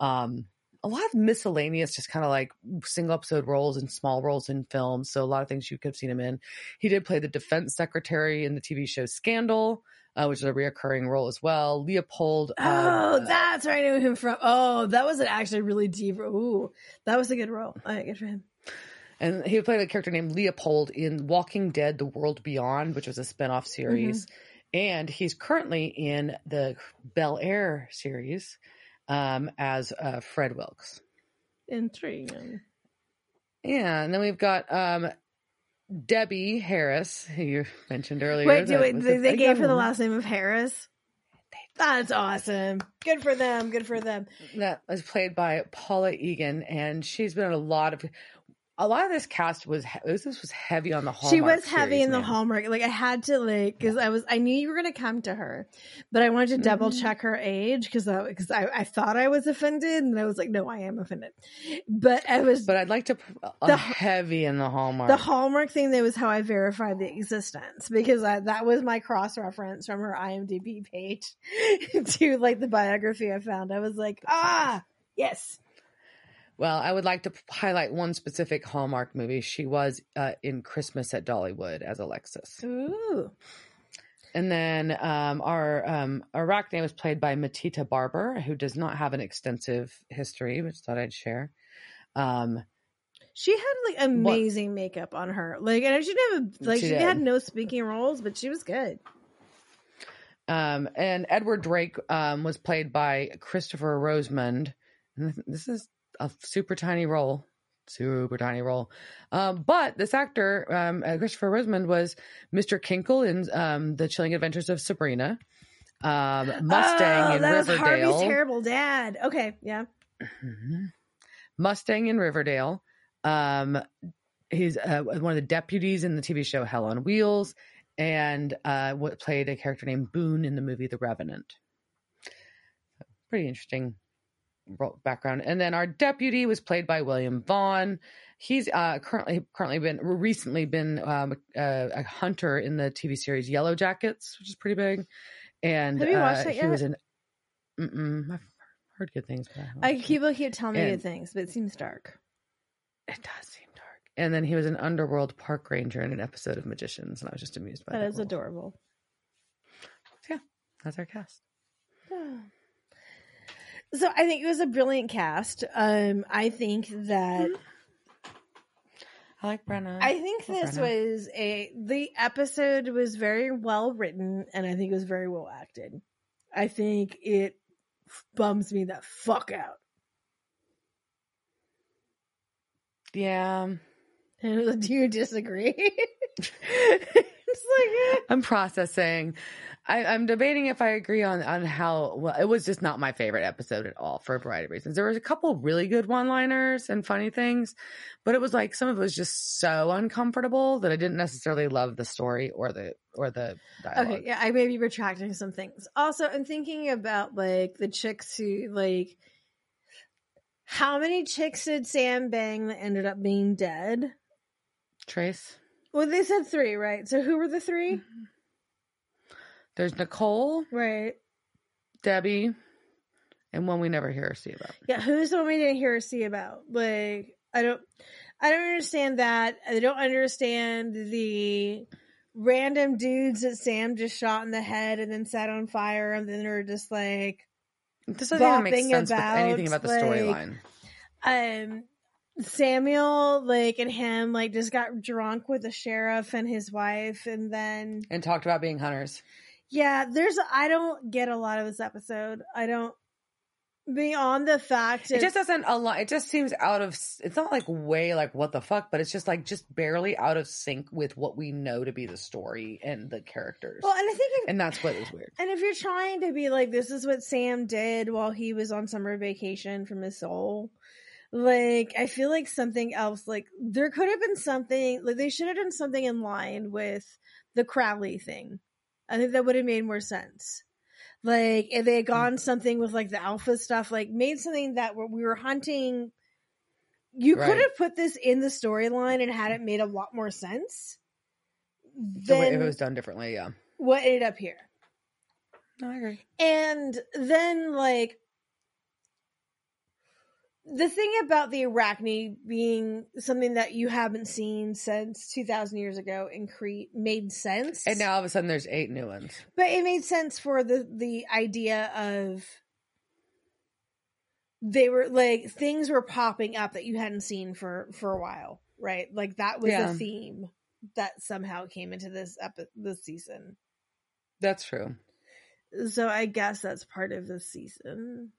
Um, a lot of miscellaneous, just kind of like single episode roles and small roles in films. So a lot of things you could have seen him in. He did play the defense secretary in the TV show Scandal, uh, which is a reoccurring role as well. Leopold. um, Oh, that's where I knew him from. Oh, that was an actually really deep. Ooh, that was a good role. All right, good for him. And he played a character named Leopold in Walking Dead: The World Beyond, which was a spin-off series. And he's currently in the Bel Air series um, as uh, Fred Wilkes. Intriguing. Yeah, and then we've got um, Debbie Harris, who you mentioned earlier. Wait, do wait, they, they gave her the last name of Harris. That's awesome. Good for them. Good for them. that was played by Paula Egan, and she's been in a lot of. A lot of this cast was this was heavy on the Hallmark. she was heavy series, in the. Hallmark. Like I had to like because I was I knew you were gonna come to her, but I wanted to double Mhm. check her age because I because I, I thought I was offended and I was like no I am offended, but I was But I'd like to uh, The- heavy in the Hallmark. the Hallmark thing. That was how I verified the existence because I, that was my cross reference from her IMDb page [laughs] to like the biography I found. I was like ah yes Well, I would like to highlight one specific Hallmark movie. She was uh, in Christmas at Dollywood as Alexis. ooh And then um, our um, Arachne was played by Matita Barber, who does not have an extensive history, which I thought I'd share. Um, She had like amazing makeup on her. Like, and she didn't have like She she, had no speaking roles, but she was good. um, and Edward Drake um, was played by Christopher Rosamond. And this is a super tiny role, super tiny role. Um, but this actor, um, uh, Christopher Rosamond, was Mr. Kinkle in um, The Chilling Adventures of Sabrina, um, Mustang oh, in that was Riverdale. Harvey's terrible dad. Okay, yeah. Mhm. Mustang in Riverdale. Um, he's uh, one of the deputies in the TV show Hell on Wheels, and uh, played a character named Boone in the movie The Revenant. Pretty interesting background. And then our deputy was played by William Vaughn. He's uh, currently currently been recently been um, a, a hunter in the TV series Yellow Jackets, which is pretty big. And Have you watched uh, that he was in. Mm-mm, I've heard good things. But I I it. people keep telling me good things, but it seems dark. It does seem dark. And then he was an underworld park ranger in an episode of Magicians, and I was just amused by That that. is role. adorable. Yeah, that's our cast. [sighs] So I think it was a brilliant cast. Um, I think that I like Brenna. I think this Brenna. was a the episode was very well written and I think it was very well acted. I think it bums me the fuck out. yeah, [laughs] Do you disagree? [laughs] it's like eh. I'm processing. I, I'm debating if I agree on on how well. It was just not my favorite episode at all for a variety of reasons. There was a couple really good one-liners and funny things, but it was like some of it was just so uncomfortable that I didn't necessarily love the story or the or the dialogue. Okay, yeah, I may be retracting some things. Also, I'm thinking about like the chicks who like how many chicks did Sam bang that ended up being dead? Trace. Well, they said three, right? So who were the 3 mm-hmm. There's Nicole, Right. Debbie, and one we never hear or see about. Yeah, who's the one we didn't hear or see about? Like, I don't, I don't understand that. I don't understand the random dudes that Sam just shot in the head and then set on fire, and then they're just like, This doesn't even make bopping sense with about, anything about the like, storyline. um, Samuel, like, and him, like, just got drunk with the sheriff and his wife, and then And talked about being hunters. Yeah, there's I don't get a lot of this episode. I don't beyond the fact It just doesn't align. It just seems out of. It's not like way like what the fuck, but it's just like just barely out of sync with what we know to be the story and the characters. well, and I think if, and that's what is weird. and if you're trying to be like this is what Sam did while he was on summer vacation from his soul, like I feel like something else like there could have been something like they should have done something in line with the Crowley thing. I think that would have made more sense. Like if they had gone mm. something with like the alpha stuff, like made something that where we were hunting. You could have put this in the storyline and had it made a lot more sense So if it was done differently, yeah. what ended up here. No, I agree. And then like the thing about the Arachne being something that you haven't seen since 2000 years ago in Crete made sense. And now all of a sudden, there's eight new ones. but it made sense for the the idea of they were like things were popping up that you hadn't seen for for a while, right? Like that was Yeah. a theme that somehow came into this epi- this season. That's true. So I guess that's part of the season.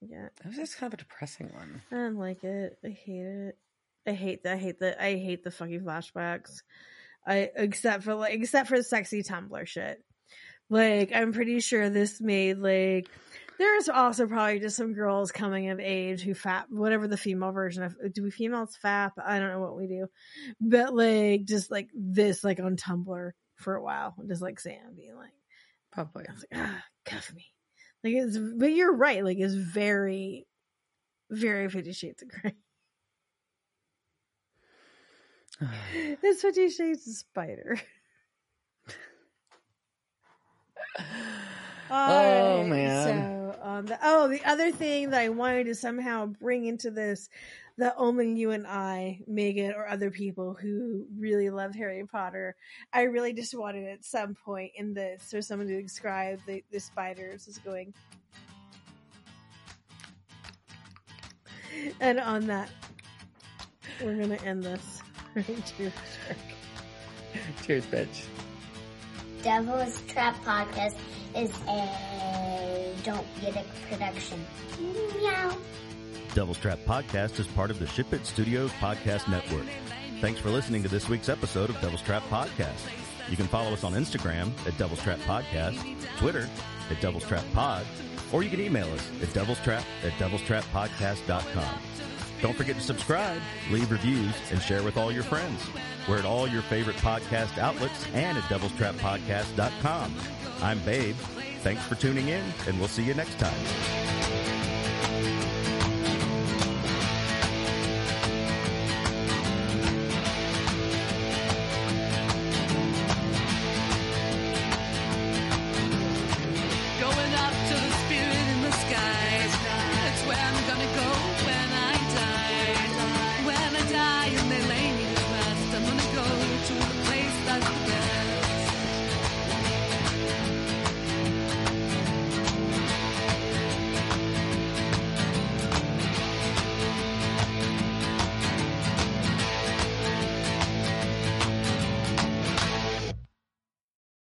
Yeah. That was just kind of a depressing one. I don't like it. I hate it. I hate that. I hate the. I hate the fucking flashbacks. I except for like except for the sexy Tumblr shit. Like I'm pretty sure this made like. There's also probably just some girls coming of age who fap whatever the female version of do we females fap? I don't know what we do, but like just like this like on Tumblr for a while, just like Sam being like. Probably. I was like, ah, cuff me. Like it's, but you're right. Like it's very, very Fifty Shades of Grey. [sighs] It's Fifty Shades of Spider. [sighs] oh Alright, man. So, um, the, oh, the other thing that I wanted to somehow bring into this, that only you and I, Megan, or other people who really love Harry Potter. I really just wanted at some point in this for someone to describe the, the spiders as going. And on that, we're gonna end this. Cheers, [laughs] Shark. Cheers, bitch. Devil's Trap Podcast is a Don't Get It production. Meow. Devil's Trap Podcast is part of the Ship It Studios Podcast Network. Thanks for listening to this week's episode of Devil's Trap Podcast. You can follow us on Instagram at Devil's Trap Podcast, Twitter at Devil's Trap Pod, or you can email us at Devil's Trap at devilstrappodcast.com. Don't forget to subscribe, leave reviews, and share with all your friends. We're at all your favorite podcast outlets and at devilstrappodcast.com. I'm Babe. Thanks for tuning in, and we'll see you next time.